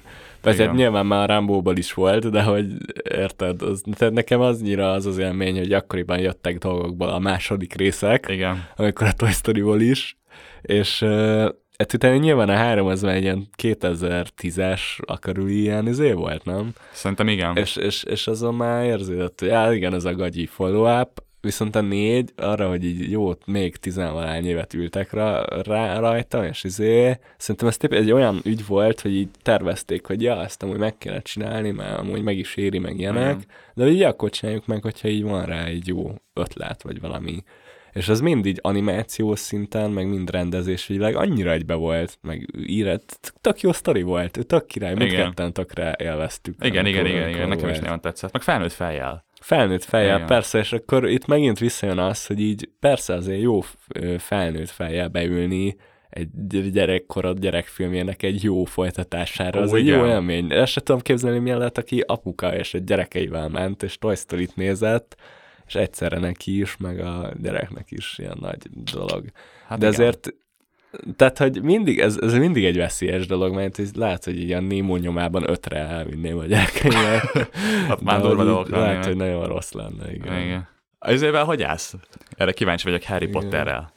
Persze hát nyilván már a Rambóból is volt, de hogy érted, az, tehát nekem az nyira az az élmény, hogy akkoriban jöttek dolgokból a második részek, Igen. amikor a Toy Story-ból is, és uh, hát utána nyilván a három az már egy ilyen 2010-es a körüli ilyen izé volt, nem? Szerintem igen. És, és, és azon már érződött, hogy já, igen, ez a gagyi follow-up, viszont a négy arra, hogy így jó, még tizenvalány évet ültek rá, rá, rajta, és izé, szerintem ez tényleg egy olyan ügy volt, hogy így tervezték, hogy ja, ezt amúgy meg kéne csinálni, mert amúgy meg is éri, meg ilyenek, Igen. de így akkor csináljuk meg, hogyha így van rá egy jó ötlet, vagy valami. És az mind így animációs szinten, meg mind rendezésügyileg annyira egybe volt, meg írt, tök jó sztori volt, tök király, mindketten tökre élveztük. Igen, igen, igen, igen, nekem is nagyon tetszett. Meg felnőtt fejjel. Felnőtt fejjel, Igen. persze, és akkor itt megint visszajön az, hogy így persze azért jó felnőtt fejjel beülni egy gyerekkorod gyerekfilmjének egy jó folytatására. Ó, az egy igen. jó élmény. Ezt sem tudom képzelni, milyen lett, aki apuka és egy gyerekeivel ment, és Toy Story-t nézett, és egyszerre neki is, meg a gyereknek is ilyen nagy dolog. Hát De igen. azért, tehát, hogy mindig, ez, ez mindig egy veszélyes dolog, mert ez lehet, hogy ilyen Némó nyomában ötre elvinném a gyerekeimet. [laughs] Hát már durva így dolgok Lehet, hogy nagyon rossz lenne, igen. Igen. Ezével hogy állsz? Erre kíváncsi vagyok Harry Potterrel.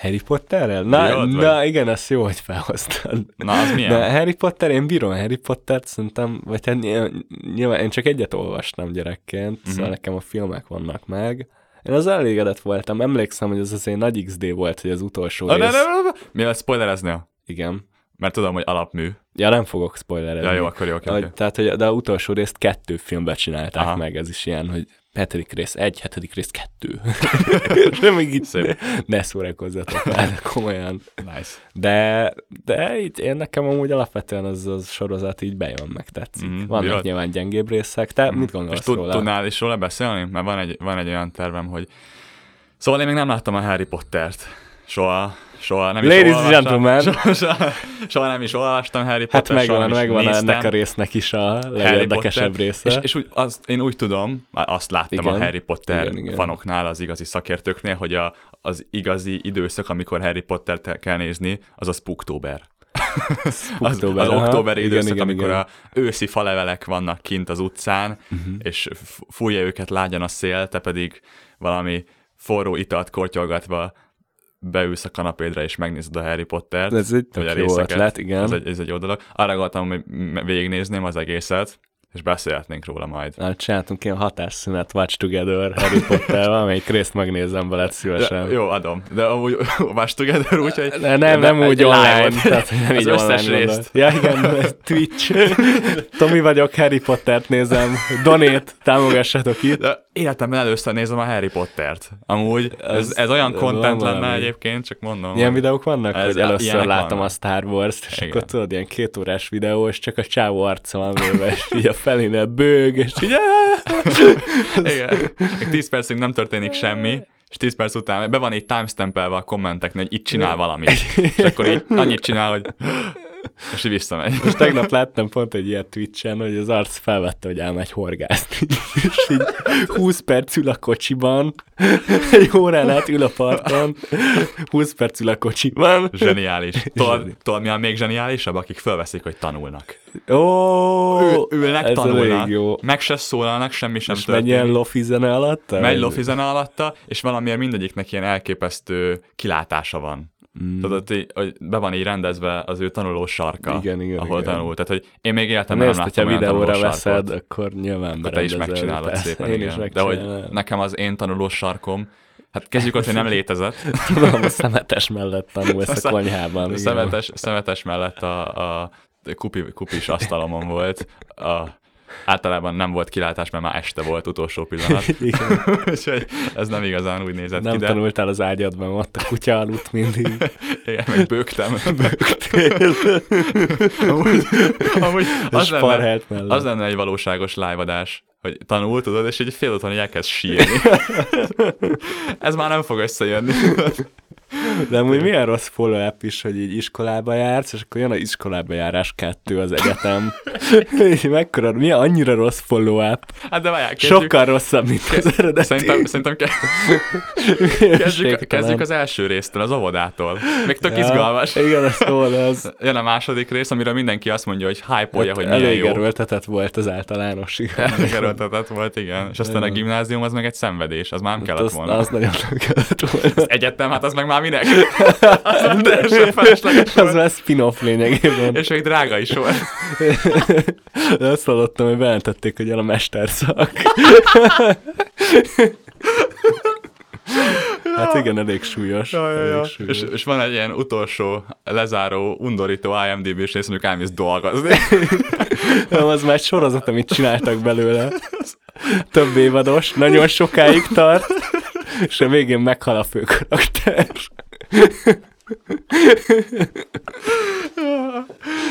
Harry Potterrel? Na, na vagy? igen, ezt jó, hogy felhoztad. Na, az milyen? De Harry Potter, én bírom Harry Pottert, szerintem, vagy hát nyilván, nyilván én csak egyet olvastam gyerekként, uh-huh. szóval nekem a filmek vannak meg. Én az elégedett voltam, emlékszem, hogy az azért nagy XD volt, hogy az utolsó Ah, rész... ne, ne, ne, ne. Mivel spoilereznél? Igen. Mert tudom, hogy alapmű. Ja, nem fogok spoilerezni. Ja, jó, akkor jó, oké, Hogy- oké. Tehát, hogy de a utolsó részt kettő filmbe csinálták Aha. meg, ez is ilyen, hogy hetedik rész egy, hetedik rész kettő. [laughs] Nem még itt Szép. ne szórakozzatok vele, komolyan. Nice. De, de így én nekem amúgy alapvetően az, az sorozat így bejön, meg tetszik. Mm, Vannak bírod? nyilván gyengébb részek. Te mit És gondolsz róla? tudnál is róla beszélni? Mert van egy, van egy olyan tervem, hogy... Szóval én még nem láttam a Harry Pottert. Soha. Soha nem Ladies is olvastam. gentlemen. Soha, soha, soha, nem is olvastam Harry Hát Potter, soha megvan, is megvan néztem. ennek a résznek is a legérdekesebb Potter. része. És, és úgy, az, én úgy tudom, már azt láttam Igen. a Harry Potter Igen, igen. fanoknál, az igazi szakértőknél, hogy a, az igazi időszak, amikor Harry Pottert kell nézni, az a Spooktober. [laughs] [laughs] Az, Október, az aha. októberi Igen, időszak, igen, amikor igen. a őszi falevelek vannak kint az utcán, uh-huh. és fújja őket lágyan a szél, te pedig valami forró italt kortyolgatva beülsz a kanapédre, és megnézed a Harry Pottert. Ez egy vagy a jó részeket. ötlet, igen. Ez egy, ez egy jó dolog. Arra gondoltam, hogy végignézném az egészet, és beszélhetnénk róla majd. Na, csináltunk ilyen hatásszünet Watch Together Harry Potterrel, amelyik részt megnézem veled szívesen. De, jó, adom. De amúgy [laughs] Watch Together, úgyhogy... Ne, nem, nem egy- úgy online, live-ot. tehát nem Az így összes online részt. gondolod. Ja, igen, Twitch. [laughs] Tomi vagyok, Harry Pottert nézem. Donét, támogassatok itt. De életemben először nézem a Harry Pottert. Amúgy ez, Ez- ez olyan content lenne valami. egyébként, csak mondom. Ilyen videók vannak, Ez- hogy először láttam vannak. a Star Wars-t, és Igen. akkor tudod, ilyen két órás videó, és csak a csávó arca van véve, és így a felénél bőg, és így [laughs] Igen. Még 10 percig nem történik semmi, és 10 perc után be van így timestampelve a kommenteknél, hogy itt csinál valamit. És akkor így annyit csinál, hogy [laughs] És így visszamegy. És tegnap láttam pont egy ilyen Twitch-en, hogy az arc felvette, hogy elmegy horgászni. És így 20 perc ül a kocsiban, egy órán át ül a parton, 20 perc ül a kocsiban. Zseniális. Tudod, mi a még zseniálisabb? Akik felveszik, hogy tanulnak. Ó, Ül, ülnek, ez tanulnak, jó. meg se szólalnak, semmi sem És megy ilyen történik. lofi zene alatt? Megy lofi zene alatta, és valamiért mindegyiknek ilyen elképesztő kilátása van. Mm. Tudod, hogy, hogy be van így rendezve az ő tanuló sarka, Igen, igen, ahol igen. tanul. Tehát, hogy én még életemben nem Nézd, láttam hogyha olyan videóra veszed, sarkot. akkor nyilván te is megcsinálod persze, szépen, Én is igen. De hogy megcsinálom. nekem az én tanuló sarkom, hát kezdjük ott, hogy nem létezett. [laughs] Tudom, a szemetes mellett tanulsz a szem- konyhában. igen. szemetes, szemetes mellett a, a kupi, kupis asztalomon volt. A, általában nem volt kilátás, mert már este volt utolsó pillanat. [laughs] Igen. [laughs] Úgyhogy ez nem igazán úgy nézett Nem ki, de tanultál az ágyadban, ott a kutya aludt mindig. [laughs] igen, meg bőgtem. amúgy, amúgy az, lenne, az lenne egy valóságos live-adás, hogy tanul, tudod, és egy fél után elkezd sírni. ez már nem fog összejönni. De amúgy milyen rossz follow-up is, hogy így iskolába jársz, és akkor jön a iskolába járás kettő az egyetem. [laughs] Mekkora, milyen annyira rossz follow-up. Hát de várjál, kezdjük, Sokkal rosszabb, mint az eredeti. Szerintem, szerintem ke- [laughs] kezdjük, kezdjük az első résztől, az óvodától. Még tök Ja, izgalmas. Igen, ez szól, az [laughs] Jön a második rész, amire mindenki azt mondja, hogy hype-olja, hogy hát milyen elég jó. erőltetett volt az általános. Elég volt, igen. És aztán a gimnázium az meg egy szenvedés, az már nem kellett Az, volna. az nagyon nem kellett volna. Egyetem, hát az meg már minek? [laughs] Az teljesen felesleges Az már spin-off lényegében. És még drága is volt. [laughs] De azt hallottam, hogy bejelentették, hogy jön a mesterszak. [laughs] Hát igen, elég súlyos. Ja, ja, ja. Elég súlyos. És, és van egy ilyen utolsó, lezáró, undorító IMDb-s rész, mondjuk elmész dolgozni. Nem, az már egy sorozat, amit csináltak belőle. Több évados, nagyon sokáig tart, és a végén meghal a fő karakter.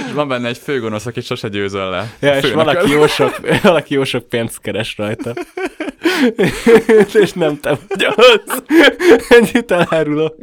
És van benne egy főgonosz, akit sose győzöl le. Ja, és valaki jó, sok, valaki jó sok pénzt keres rajta. [laughs] [laughs] és nem te vagy az. Ennyit elárulok.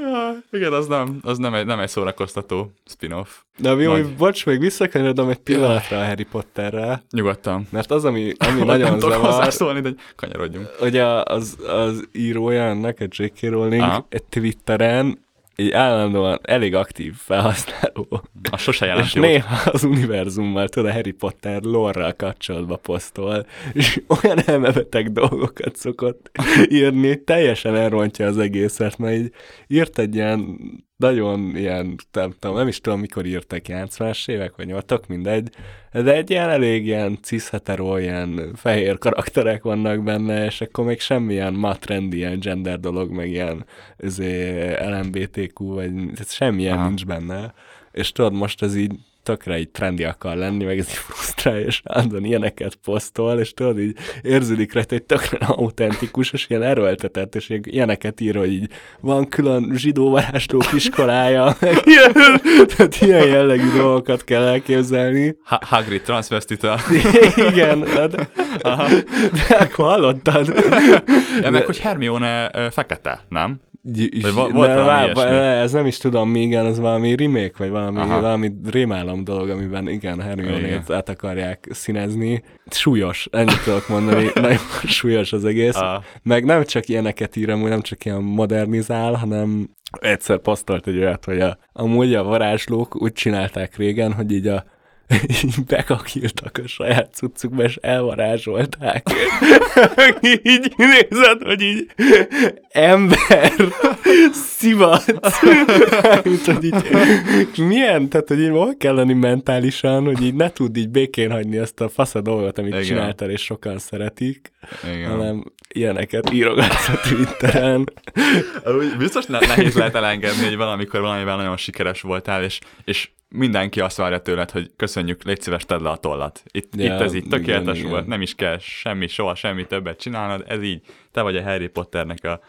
Ja, igen, az nem, az nem egy, nem egy szórakoztató spin-off. De ami, Nagy. ami bocs, még visszakanyarodom egy pillanatra a Harry Potterre, Nyugodtan. mert az, ami, ami nem nagyon tudok zavar, hozzászólni, de kanyarodjunk. hogy a, az, az írója ennek, a J.K. Rowling Aha. egy Twitteren így állandóan elég aktív felhasználó. Az sose jelent És jót. néha az univerzummal, tudod, a Harry Potter lore kapcsolatba posztol, és olyan elmebeteg dolgokat szokott írni, teljesen elrontja az egészet, mert így írt egy ilyen nagyon ilyen, nem tudom, nem is tudom, mikor írtak, 90-es évek, vagy 80 mindegy, de egy ilyen elég ilyen cis-hetero, ilyen fehér karakterek vannak benne, és akkor még semmilyen ma trendi, ilyen gender dolog, meg ilyen izé, LMBTQ, vagy semmilyen Aha. nincs benne. És tudod, most ez így tökre így trendi akar lenni, meg ez így frusztrálja, és állandóan ilyeneket posztol, és tudod, így érződik rajta, hogy tökre autentikus, és ilyen erőltetett, és ilyen- ilyeneket ír, hogy így van külön zsidó varázslók iskolája, meg [laughs] ilyen, tehát ilyen jellegű dolgokat kell elképzelni. Ha- Hagrid transvestita. [laughs] Igen, de, de akkor hallottad? Ja, meg hogy Hermione fekete, nem? Vagy volt valami ilyesmi? ez nem is tudom, mi igen, az valami remake, vagy valami, Aha. valami rémálom dolog, amiben igen, Hermione-t át akarják színezni. Súlyos, ennyit tudok mondani, [laughs] nagyon súlyos az egész. A- Meg nem csak ilyeneket ír, amúgy nem csak ilyen modernizál, hanem egyszer posztolt egy olyat, hogy a, amúgy a varázslók úgy csinálták régen, hogy így a így bekakiltak a saját cuccukba, és elvarázsolták. [laughs] így nézed, hogy így ember, szivat. Mint, hogy így, milyen, tehát, hogy így hol kell lenni mentálisan, hogy így ne tud így békén hagyni ezt a fasz dolgot, amit Igen. csináltál, és sokan szeretik, Igen. hanem ilyeneket írogatsz a Twitteren. Biztos ne- nehéz lehet elengedni, hogy valamikor valamivel nagyon sikeres voltál, és, és mindenki azt várja tőled, hogy köszönjük, légy szíves, tedd le a tollat. Itt, Ja, itt ez így tökéletes igen, volt, igen. nem is kell semmi, soha semmi többet csinálnod, ez így, te vagy a Harry Potternek a...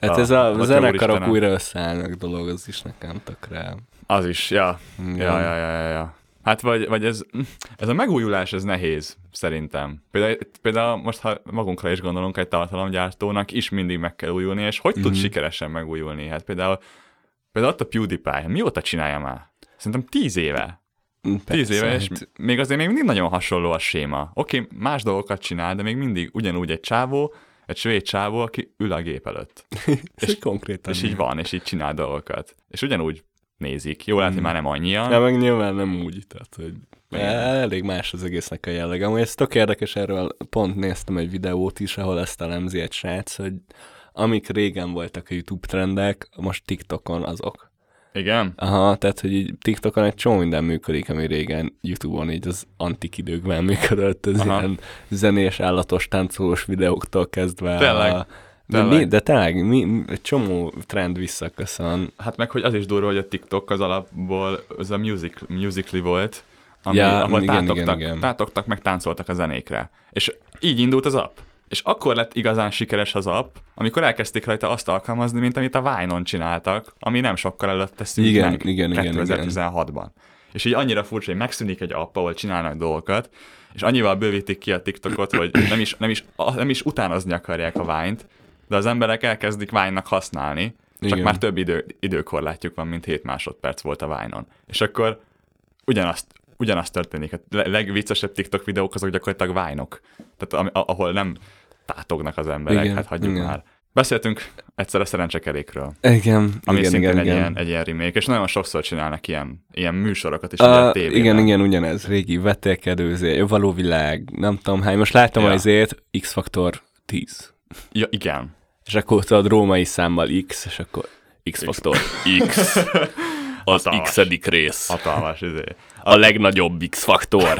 Hát a- ez a, a zenekarok újra összeállnak dolog, az is nekem tökre. Az is, ja. Ja, ja, ja, ja, ja. Hát vagy, vagy ez, ez a megújulás, ez nehéz, szerintem. Például, például most, ha magunkra is gondolunk, egy tartalomgyártónak is mindig meg kell újulni, és hogy tud Mhm. sikeresen megújulni? Hát például Például ott a PewDiePie, mióta csinálja már? Szerintem tíz éve. Tíz Persze, éve, és még azért még mindig nagyon hasonló a séma. Oké, okay, más dolgokat csinál, de még mindig ugyanúgy egy csávó, egy svéd csávó, aki ül a gép előtt. [laughs] és konkrétan. És így van, és így csinál dolgokat. És ugyanúgy nézik. Jó, lehet, hogy már nem annyian. De meg nyilván nem úgy, tehát hogy Igen. elég más az egésznek a jellege. Amúgy ez tök érdekes, erről pont néztem egy videót is, ahol ezt elemzi egy srác, hogy amik régen voltak a YouTube trendek, most TikTokon azok. Igen? Aha, tehát, hogy így TikTokon egy csomó minden működik, ami régen YouTube-on így az antik időkben működött, ez Aha. ilyen zenés, állatos, táncolós videóktól kezdve. Tényleg, A, de, mi, de tényleg, mi, mi- csomó trend visszaköszön. Hát meg, hogy az is durva, hogy a TikTok az alapból az a music, musically volt, ami, Ja, ahol igen, tátogtak, igen, igen. tátogtak, meg táncoltak a zenékre. És így indult az app. És akkor lett igazán sikeres az app, amikor elkezdték rajta azt alkalmazni, mint amit a Vine-on csináltak, ami nem sokkal előtte szűnt Igen, meg igen, igen, igen. 2016-ban. És így annyira furcsa, hogy megszűnik egy app, ahol csinálnak dolgokat, és annyival bővítik ki a TikTokot, hogy nem is, nem is, nem is utánozni akarják a Vine-t, de az emberek elkezdik Vine-nak használni, csak Igen. már több idő, időkorlátjuk van, mint 7 másodperc volt a Vine-on. És akkor ugyanazt, ugyanazt történik. A le- legviccesebb TikTok videók azok gyakorlatilag Vine-ok. Tehát a- ahol nem tátognak az emberek, Igen, hát hagyjuk igen. már. Beszéltünk egyszer a szerencsekerékről, Igen, ami igen, igen, egy, igen. Ilyen, egy ilyen remake, és nagyon sokszor csinálnak ilyen, ilyen műsorokat is a Uh, tévében. igen, igen, ugyanez. Régi vetélkedőzé, való világ, nem tudom hány. Most láttam Ja. azért X-faktor 10. Ja, igen. És akkor tudod római számmal X, és akkor X-faktor X. [laughs] Az Hatalmas. x rész. Hatalmas, izé. A legnagyobb X-faktor.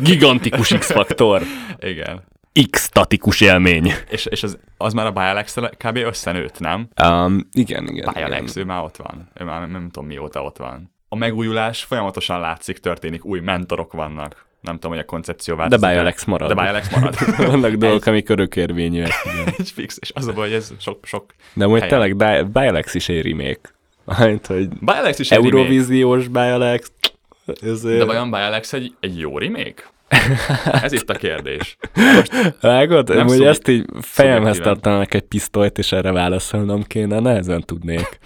Gigantikus X-faktor. Igen. X-statikus élmény. És, és az, az már a Bialex kb. összenőtt, nem? Um, igen, igen. Bialex, igen. ő már ott van. Ő már nem, nem tudom mióta ott van. A megújulás folyamatosan látszik, történik, új mentorok vannak. Nem tudom, hogy a koncepció De változik. Bialex marad. De Bialex marad. [laughs] Vannak dolgok, amik örökérvényűek. [laughs] Egy fix, és az a baj, hogy ez sok, sok... De Helyen. tényleg Bi- Bialex is egy remake. [laughs] Hát, hogy Bialex is remake. Eurovíziós Bialex. Ez, De vajon Bialex egy, egy jó remake? [laughs] Ez itt a kérdés. Vágod? Nem szubjek- ezt így fejemhez tartanak egy pisztolyt, és erre válaszolnom kéne, nehezen tudnék.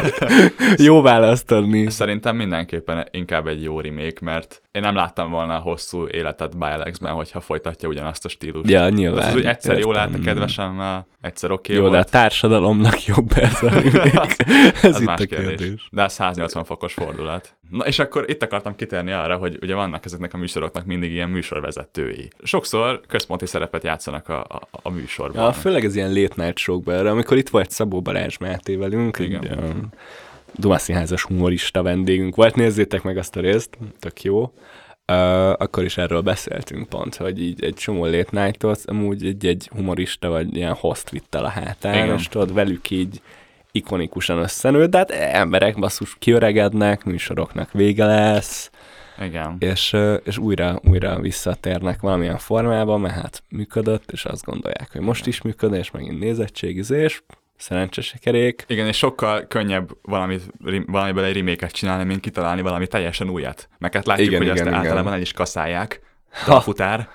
[laughs] Jó választ adni. Szerintem mindenképpen inkább egy jó remake, mert én nem láttam volna a hosszú életet Bialexben, hogyha folytatja ugyanazt a stílust. Ja, nyilván. Az, hogy egyszer jól állt a Értem. kedvesemmel, egyszer oké Jó, okay de a volt. társadalomnak jobb ez a [laughs] remake. Ez Ez itt más a kérdés. kérdés. De ez 180 fokos fordulat. Na és akkor itt akartam kitérni arra, hogy ugye vannak ezeknek a műsoroknak mindig ilyen műsorvezetői. Sokszor központi szerepet játszanak a, a, a műsorban. Ja, főleg ez ilyen late night show erre, amikor itt volt Szabó Balázs Máté velünk, Igen. egy um, Dumaszínházas humorista vendégünk volt, nézzétek meg azt a részt, tök jó. Uh, akkor is erről beszéltünk pont, hogy így egy csomó late night-ot, amúgy egy, egy humorista vagy ilyen host vitt el a hátán, Igen. és tudod, velük így ikonikusan összenőtt, de hát emberek basszus kiöregednek, műsoroknak vége lesz, Igen. és, és újra, újra visszatérnek valamilyen formában, mert hát működött, és azt gondolják, hogy most is működő, és megint nézettségizés, szerencsesekerék. Igen, és sokkal könnyebb valamit, valamiből egy reméket csinálni, mint kitalálni valami teljesen újat. Meg hát látjuk, Igen, hogy igen, azt igen. általában el is kaszálják. Ha. A futár.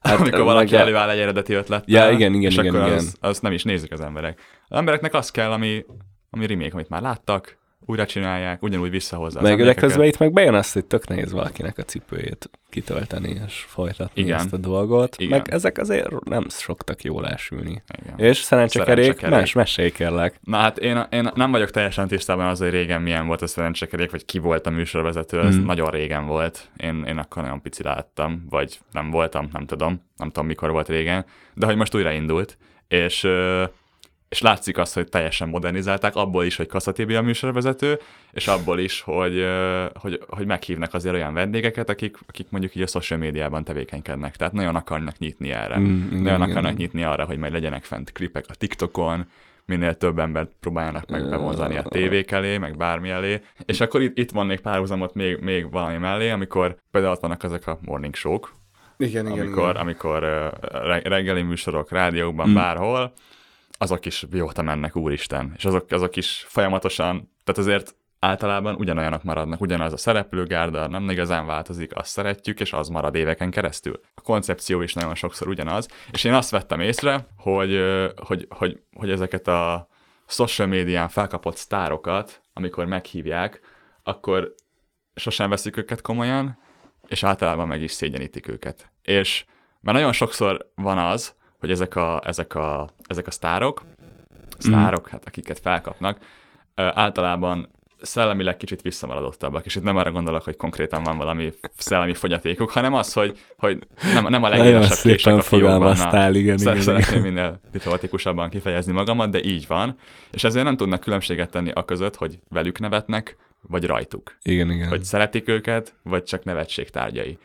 Hát, amikor valaki meg- előáll egy eredeti ötlettel, Ja, igen, igen, és igen, akkor igen. Az, az nem is nézik az emberek. Az embereknek az kell, ami, ami remake, amit már láttak, újra csinálják, ugyanúgy visszahozza az Meg emlékeket. közben itt meg bejön azt, hogy tök nehéz valakinek a cipőjét kitölteni és folytatni Igen. ezt a dolgot. Igen. Meg ezek azért nem szoktak jól elsülni. Igen. És szerencsekerék, Szerencsekerék. más, mesélj kérlek. Na hát én, én nem vagyok teljesen tisztában az, hogy régen milyen volt a szerencsekerék, vagy ki volt a műsorvezető, ez Mm. nagyon régen volt. Én, én akkor nagyon pici láttam, vagy nem voltam, nem tudom, nem tudom mikor volt régen, de hogy most újraindult, és, és látszik azt, hogy teljesen modernizálták, abból is, hogy Kasszatibi a műsorvezető, és abból is, hogy, hogy, hogy meghívnak azért olyan vendégeket, akik, akik mondjuk így a social médiában tevékenykednek, tehát nagyon akarnak nyitni erre. Mm, igen, nagyon igen. akarnak nyitni arra, hogy majd legyenek fent klipek a TikTokon, minél több embert próbáljanak meg bevonzani a tévék elé, meg bármi elé. És akkor itt, itt van még párhuzamot még, még valami mellé, amikor például ott vannak ezek a morning show Igen, amikor, amikor ö, re- reggeli műsorok, rádiókban, mm. bárhol, azok is jóta mennek, úristen. És azok, azok is folyamatosan, tehát azért általában ugyanolyanok maradnak, ugyanaz a szereplőgárda, nem igazán változik, azt szeretjük, és az marad éveken keresztül. A koncepció is nagyon sokszor ugyanaz, és én azt vettem észre, hogy, hogy, hogy, hogy ezeket a social médián felkapott sztárokat, amikor meghívják, akkor sosem veszik őket komolyan, és általában meg is szégyenítik őket. És már nagyon sokszor van az, hogy ezek a, ezek a, ezek a sztárok, sztárok, mm. hát akiket felkapnak, általában szellemileg kicsit visszamaradottabbak, és itt nem arra gondolok, hogy konkrétan van valami szellemi fogyatékuk, hanem az, hogy, hogy nem, nem a legélesebb kések a fiókban. igen, igen, Szeretném minél diplomatikusabban kifejezni magamat, de így van, és ezért nem tudnak különbséget tenni a között, hogy velük nevetnek, vagy rajtuk. Igen, igen. Hogy szeretik őket, vagy csak nevetség tárgyai.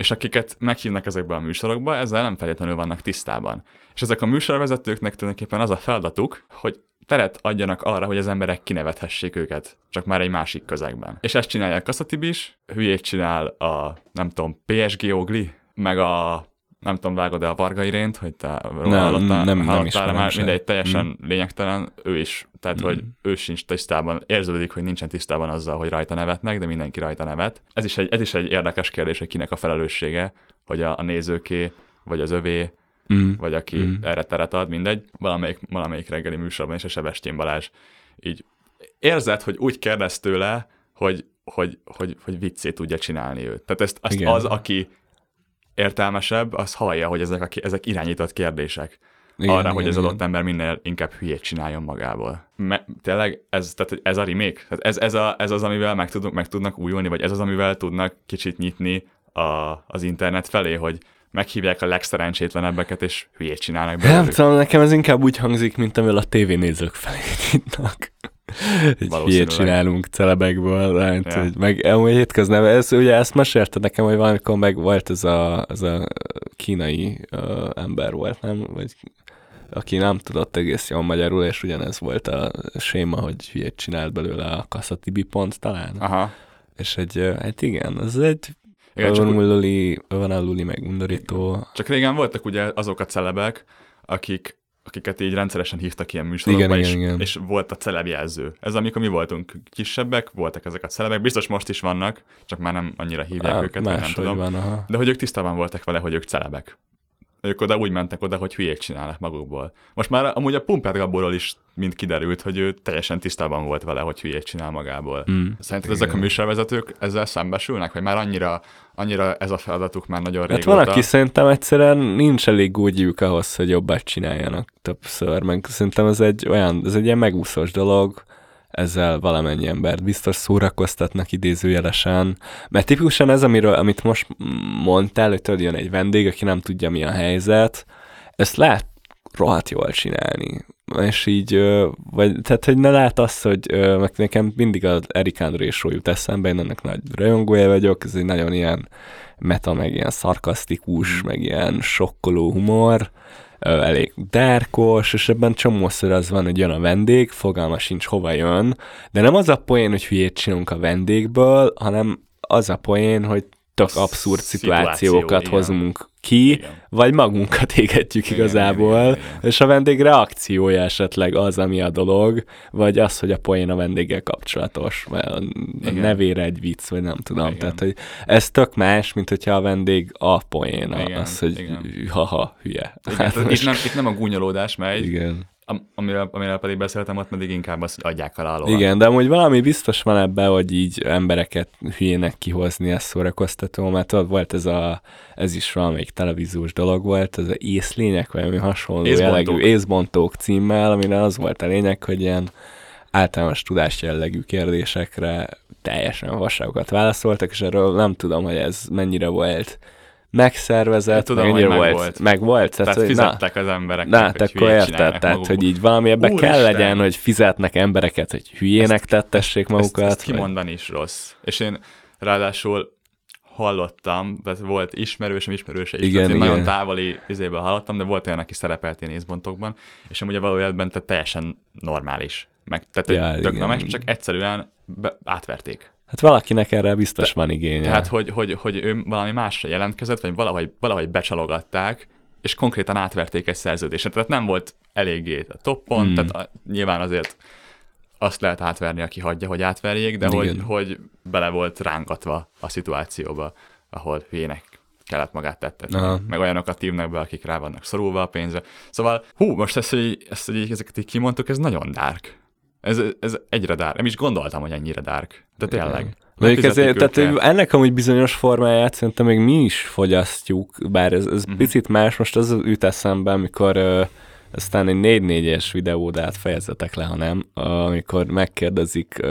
És akiket meghívnak ezekbe a műsorokba, ezzel nem feltétlenül vannak tisztában. És ezek a műsorvezetőknek tulajdonképpen az a feladatuk, hogy teret adjanak arra, hogy az emberek kinevethessék őket, csak már egy másik közegben. És ezt csinálják Kasszatib is, hülyét csinál a, nem tudom, PSG Ogli, meg a nem tudom, vágod-e a Varga Irént, hogy te nem, hallottál, nem, nem ismerem már, mindegy, teljesen mm. lényegtelen, ő is, tehát mm. hogy ő sincs tisztában, érződik, hogy nincsen tisztában azzal, hogy rajta nevetnek, de mindenki rajta nevet. Ez is egy, ez is egy érdekes kérdés, hogy kinek a felelőssége, hogy a, a nézőké, vagy az övé, mm. vagy aki mm. erre teret ad, mindegy. Valamelyik, valamelyik reggeli műsorban is a Sebestyén Balázs így érzed, hogy úgy kérdez tőle, hogy, hogy, hogy, hogy viccét tudja csinálni őt. Tehát ezt, ezt az, aki értelmesebb, az hallja, hogy ezek, ezek irányított kérdések. Igen, arra, igen, hogy az igen. adott ember minél inkább hülyét csináljon magából. Me, tényleg ez, tehát ez a remake? Tehát ez, ez, a, ez az, amivel meg, tudunk, meg tudnak újulni, vagy ez az, amivel tudnak kicsit nyitni a, az internet felé, hogy meghívják a legszerencsétlenebbeket, és hülyét csinálnak belőlük. Nem tudom, nekem ez inkább úgy hangzik, mint amivel a tévénézők felé nyitnak. Egy hülyét csinálunk celebekből, lehet, ja. hogy meg amúgy hétköznap, ez, ugye ezt mesélte nekem, hogy valamikor meg volt ez a, ez a kínai uh, ember volt, nem? Vagy aki nem tudott egész jól magyarul, és ugyanez volt a séma, hogy hülyét csinált belőle a Kasszatibi pont talán. Aha. És egy, hát igen, ez egy igen, csak Luli, van a Luli meg undorító. Csak régen voltak ugye azok a celebek, akik akiket így rendszeresen hívtak ilyen műsorokba, igen, és, igen, igen. és volt a celebjelző. Ez amikor mi voltunk kisebbek, voltak ezek a celebek, biztos most is vannak, csak már nem annyira hívják Á, őket, nem tudom. Van, aha. De hogy ők tisztában voltak vele, hogy ők celebek ők oda úgy mentek oda, hogy hülyék csinálnak magukból. Most már amúgy a Pumpert Gaborról is mind kiderült, hogy ő teljesen tisztában volt vele, hogy hülyét csinál magából. Mm. Szerinted ezek a műsorvezetők ezzel szembesülnek, vagy már annyira, annyira ez a feladatuk már nagyon hát régóta? Hát van, aki szerintem egyszerűen nincs elég gúgyjuk ahhoz, hogy jobbat csináljanak többször, meg szerintem ez egy olyan, ez egy ilyen megúszós dolog, ezzel valamennyi embert biztos szórakoztatnak idézőjelesen, mert tipikusan ez, amiről, amit most mondtál, hogy tudod, jön egy vendég, aki nem tudja, mi a helyzet, ezt lehet rohadt jól csinálni. És így, vagy, tehát, hogy ne lát azt, hogy meg nekem mindig az Erik André show jut eszembe, én ennek nagy rajongója vagyok, ez egy nagyon ilyen meta, meg ilyen szarkasztikus, meg ilyen sokkoló humor, elég dárkos, és ebben csomószor az van, hogy jön a vendég, fogalma sincs hova jön, de nem az a poén, hogy hülyét csinálunk a vendégből, hanem az a poén, hogy tök abszurd szituációkat Szituáció, hozunk ki, igen. vagy magunkat égetjük igen, igazából, igen, igen, igen. és a vendég reakciója esetleg az, ami a dolog, vagy az, hogy a poén a vendéggel kapcsolatos, vagy a igen. nevére egy vicc, vagy nem tudom. Igen. Tehát, hogy ez tök más, mint hogyha a vendég a poén, igen, az, hogy haha, hülye. Igen, hát itt, [laughs] nem, itt nem a gúnyolódás megy, igen amiről, amiről pedig beszéltem, ott pedig inkább azt, adják alá Igen, de amúgy valami biztos van ebben, hogy így embereket hülyének kihozni, ez szórakoztató, mert ott volt ez a, ez is valamelyik televíziós dolog volt, ez a észlények, vagy ami hasonló észbontók. jellegű észbontók címmel, amire az volt a lényeg, hogy ilyen általános tudás jellegű kérdésekre teljesen vaságokat válaszoltak, és erről nem tudom, hogy ez mennyire volt megszervezett, tudom, meg, hogy meg volt. volt. Meg volt. Tehát, tehát fizettek az emberek. Na, hát akkor érted, tehát, hogy így valami ebbe kell Isten. legyen, hogy fizetnek embereket, hogy hülyének ezt, tettessék magukat. Ezt, ezt kimondani is rossz. És én ráadásul hallottam, de volt ismerősöm, ismerőse is, igen, igen. nagyon távoli izéből hallottam, de volt olyan, aki szerepelt én észbontokban, és amúgy a valójában teljesen normális. Meg, tehát ja, tök normális, csak egyszerűen be, átverték. Hát valakinek erre biztos De, van igénye. Tehát, hogy, hogy, hogy ő valami másra jelentkezett, vagy valahogy, valahogy becsalogatták, és konkrétan átverték egy szerződést. Tehát nem volt eléggé a toppon, hmm. tehát a, nyilván azért azt lehet átverni, aki hagyja, hogy átverjék, de hogy, hogy bele volt rángatva a szituációba, ahol hülyének kellett magát tettetni. Aha. Meg olyanokat hívnak be, akik rá vannak szorulva a pénzre. Szóval, hú, most ezt, hogy, ezt, hogy ezeket így kimondtuk, ez nagyon dark. Ez, ez egyre dark. Nem is gondoltam, hogy ennyire dark. De tényleg. Mondjuk ezért, tehát őket. hogy ennek amúgy bizonyos formáját szerintem még mi is fogyasztjuk, bár ez, ez Mhm. picit más, most az üt eszembe, amikor uh, aztán egy 4-4-es videódát fejezetek le, ha nem, amikor megkérdezik uh,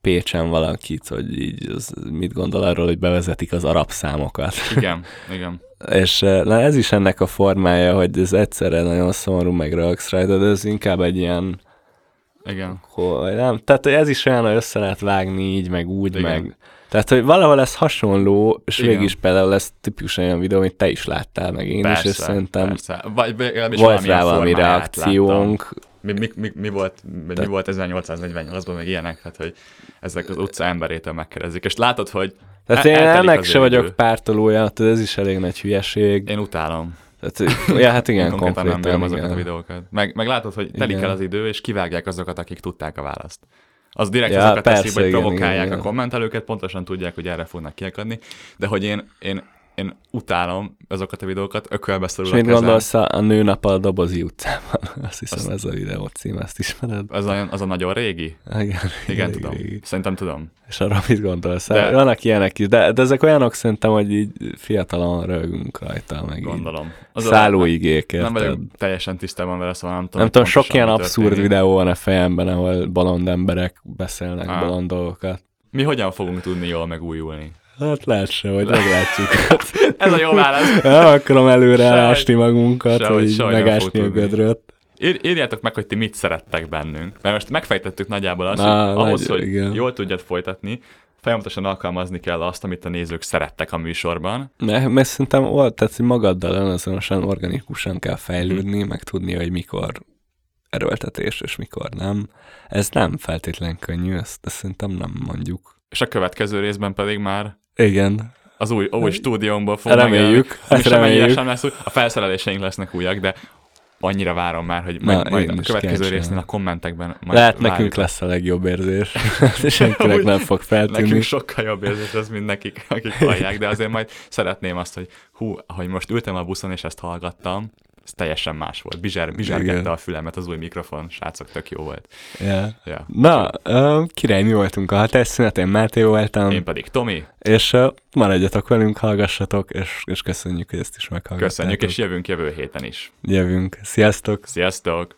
Pécsen valakit, hogy így az, mit gondol arról, hogy bevezetik az arab számokat. Igen, [laughs] igen. És uh, na ez is ennek a formája, hogy ez egyszerre nagyon szomorú, meg rajta, de ez inkább egy ilyen Igen. hogy nem, tehát hogy ez is olyan, hogy össze lehet vágni így, meg úgy, Igen. meg... Tehát, hogy valahol ez hasonló, és Igen. végig is például ez tipikusan olyan videó, amit te is láttál, meg én Persze, is, és szerintem persze. Vagy legalábbis volt rá valami reakciónk. Mi, mi, mi, mi, volt, mi volt 1848-ban, meg ilyenek, hát hogy ezek az utca emberétől megkérdezik. És látod, hogy Tehát el- én ennek se vagyok pártolója, tehát ez is elég nagy hülyeség. Én utálom. Tehát, ja, hát igen, Konkrétan nem konkrétan, azokat igen. a videókat. Meg, meg látod, hogy telik Igen. el az idő, és kivágják azokat, akik tudták a választ. Az direkt Ja, azokat persze, teszik, hogy provokálják igen, a igen. kommentelőket, pontosan tudják, hogy erre fognak kiakadni, de hogy én, én, én utálom azokat a videókat, ökölbe szorul És a mit gondolsz a, a nőnap a dobozi utcában? [laughs] Azt hiszem Azt- ez a videó cím, ezt ismered? Az a, az a nagyon régi? Igen, Igen, tudom. Szerintem tudom. És arra mit gondolsz? De-. Vannak ilyenek is, de, de ezek olyanok szerintem, hogy így fiatalon rögünk rajta, meg Gondolom. Az a- szállóigék, Nem vagyok teljesen tisztában vele, szóval nem tudom. Nem tudom, sok ilyen abszurd történik. videó van a fejemben, ahol bolond emberek beszélnek bolond dolgokat. Mi hogyan fogunk tudni jól megújulni? Hát se, hogy meglátjuk. [laughs] Ez a jó válasz. [laughs] Nem akarom előre elásni magunkat, sehogy- hogy nem megásni a gödröt. Ír, írjátok meg, hogy ti mit szerettek bennünk. Mert most megfejtettük nagyjából azt, Na, hogy ahhoz, hogy igen. jól tudjad folytatni, folyamatosan alkalmazni kell azt, amit a nézők szerettek a műsorban. Mert, mert szerintem volt, tehát hogy magaddal önazonosan, organikusan kell fejlődni, meg tudni, hogy mikor erőltetés, és mikor nem. Ez nem feltétlen könnyű, ezt, ezt szerintem nem mondjuk. És a következő részben pedig már Igen, az új, új stúdiómból fog reméljük, hát reméljük. sem lesz. A felszereléseink lesznek újak, de annyira várom már, hogy Na, majd, majd én a következő résznél a kommentekben majd Lehet nekünk várjuk. lesz a legjobb érzés. [laughs] [laughs] Senkinek nem fog feltűnni. Nekünk sokkal jobb érzés ez, mint nekik, akik hallják, de azért majd szeretném azt, hogy hú, hogy most ültem a buszon és ezt hallgattam, ez teljesen más volt. Bizser, bizsergette a fülemet az új mikrofon, srácok, tök jó volt. Yeah. Ja. Na, uh, király, mi voltunk a hatásszünet, én Máté voltam, Én pedig Tomi, és uh, maradjatok velünk, hallgassatok, és, és köszönjük, hogy ezt is meghallgattátok. köszönjük, és jövünk jövő héten is. Jövünk. Sziasztok! Sziasztok!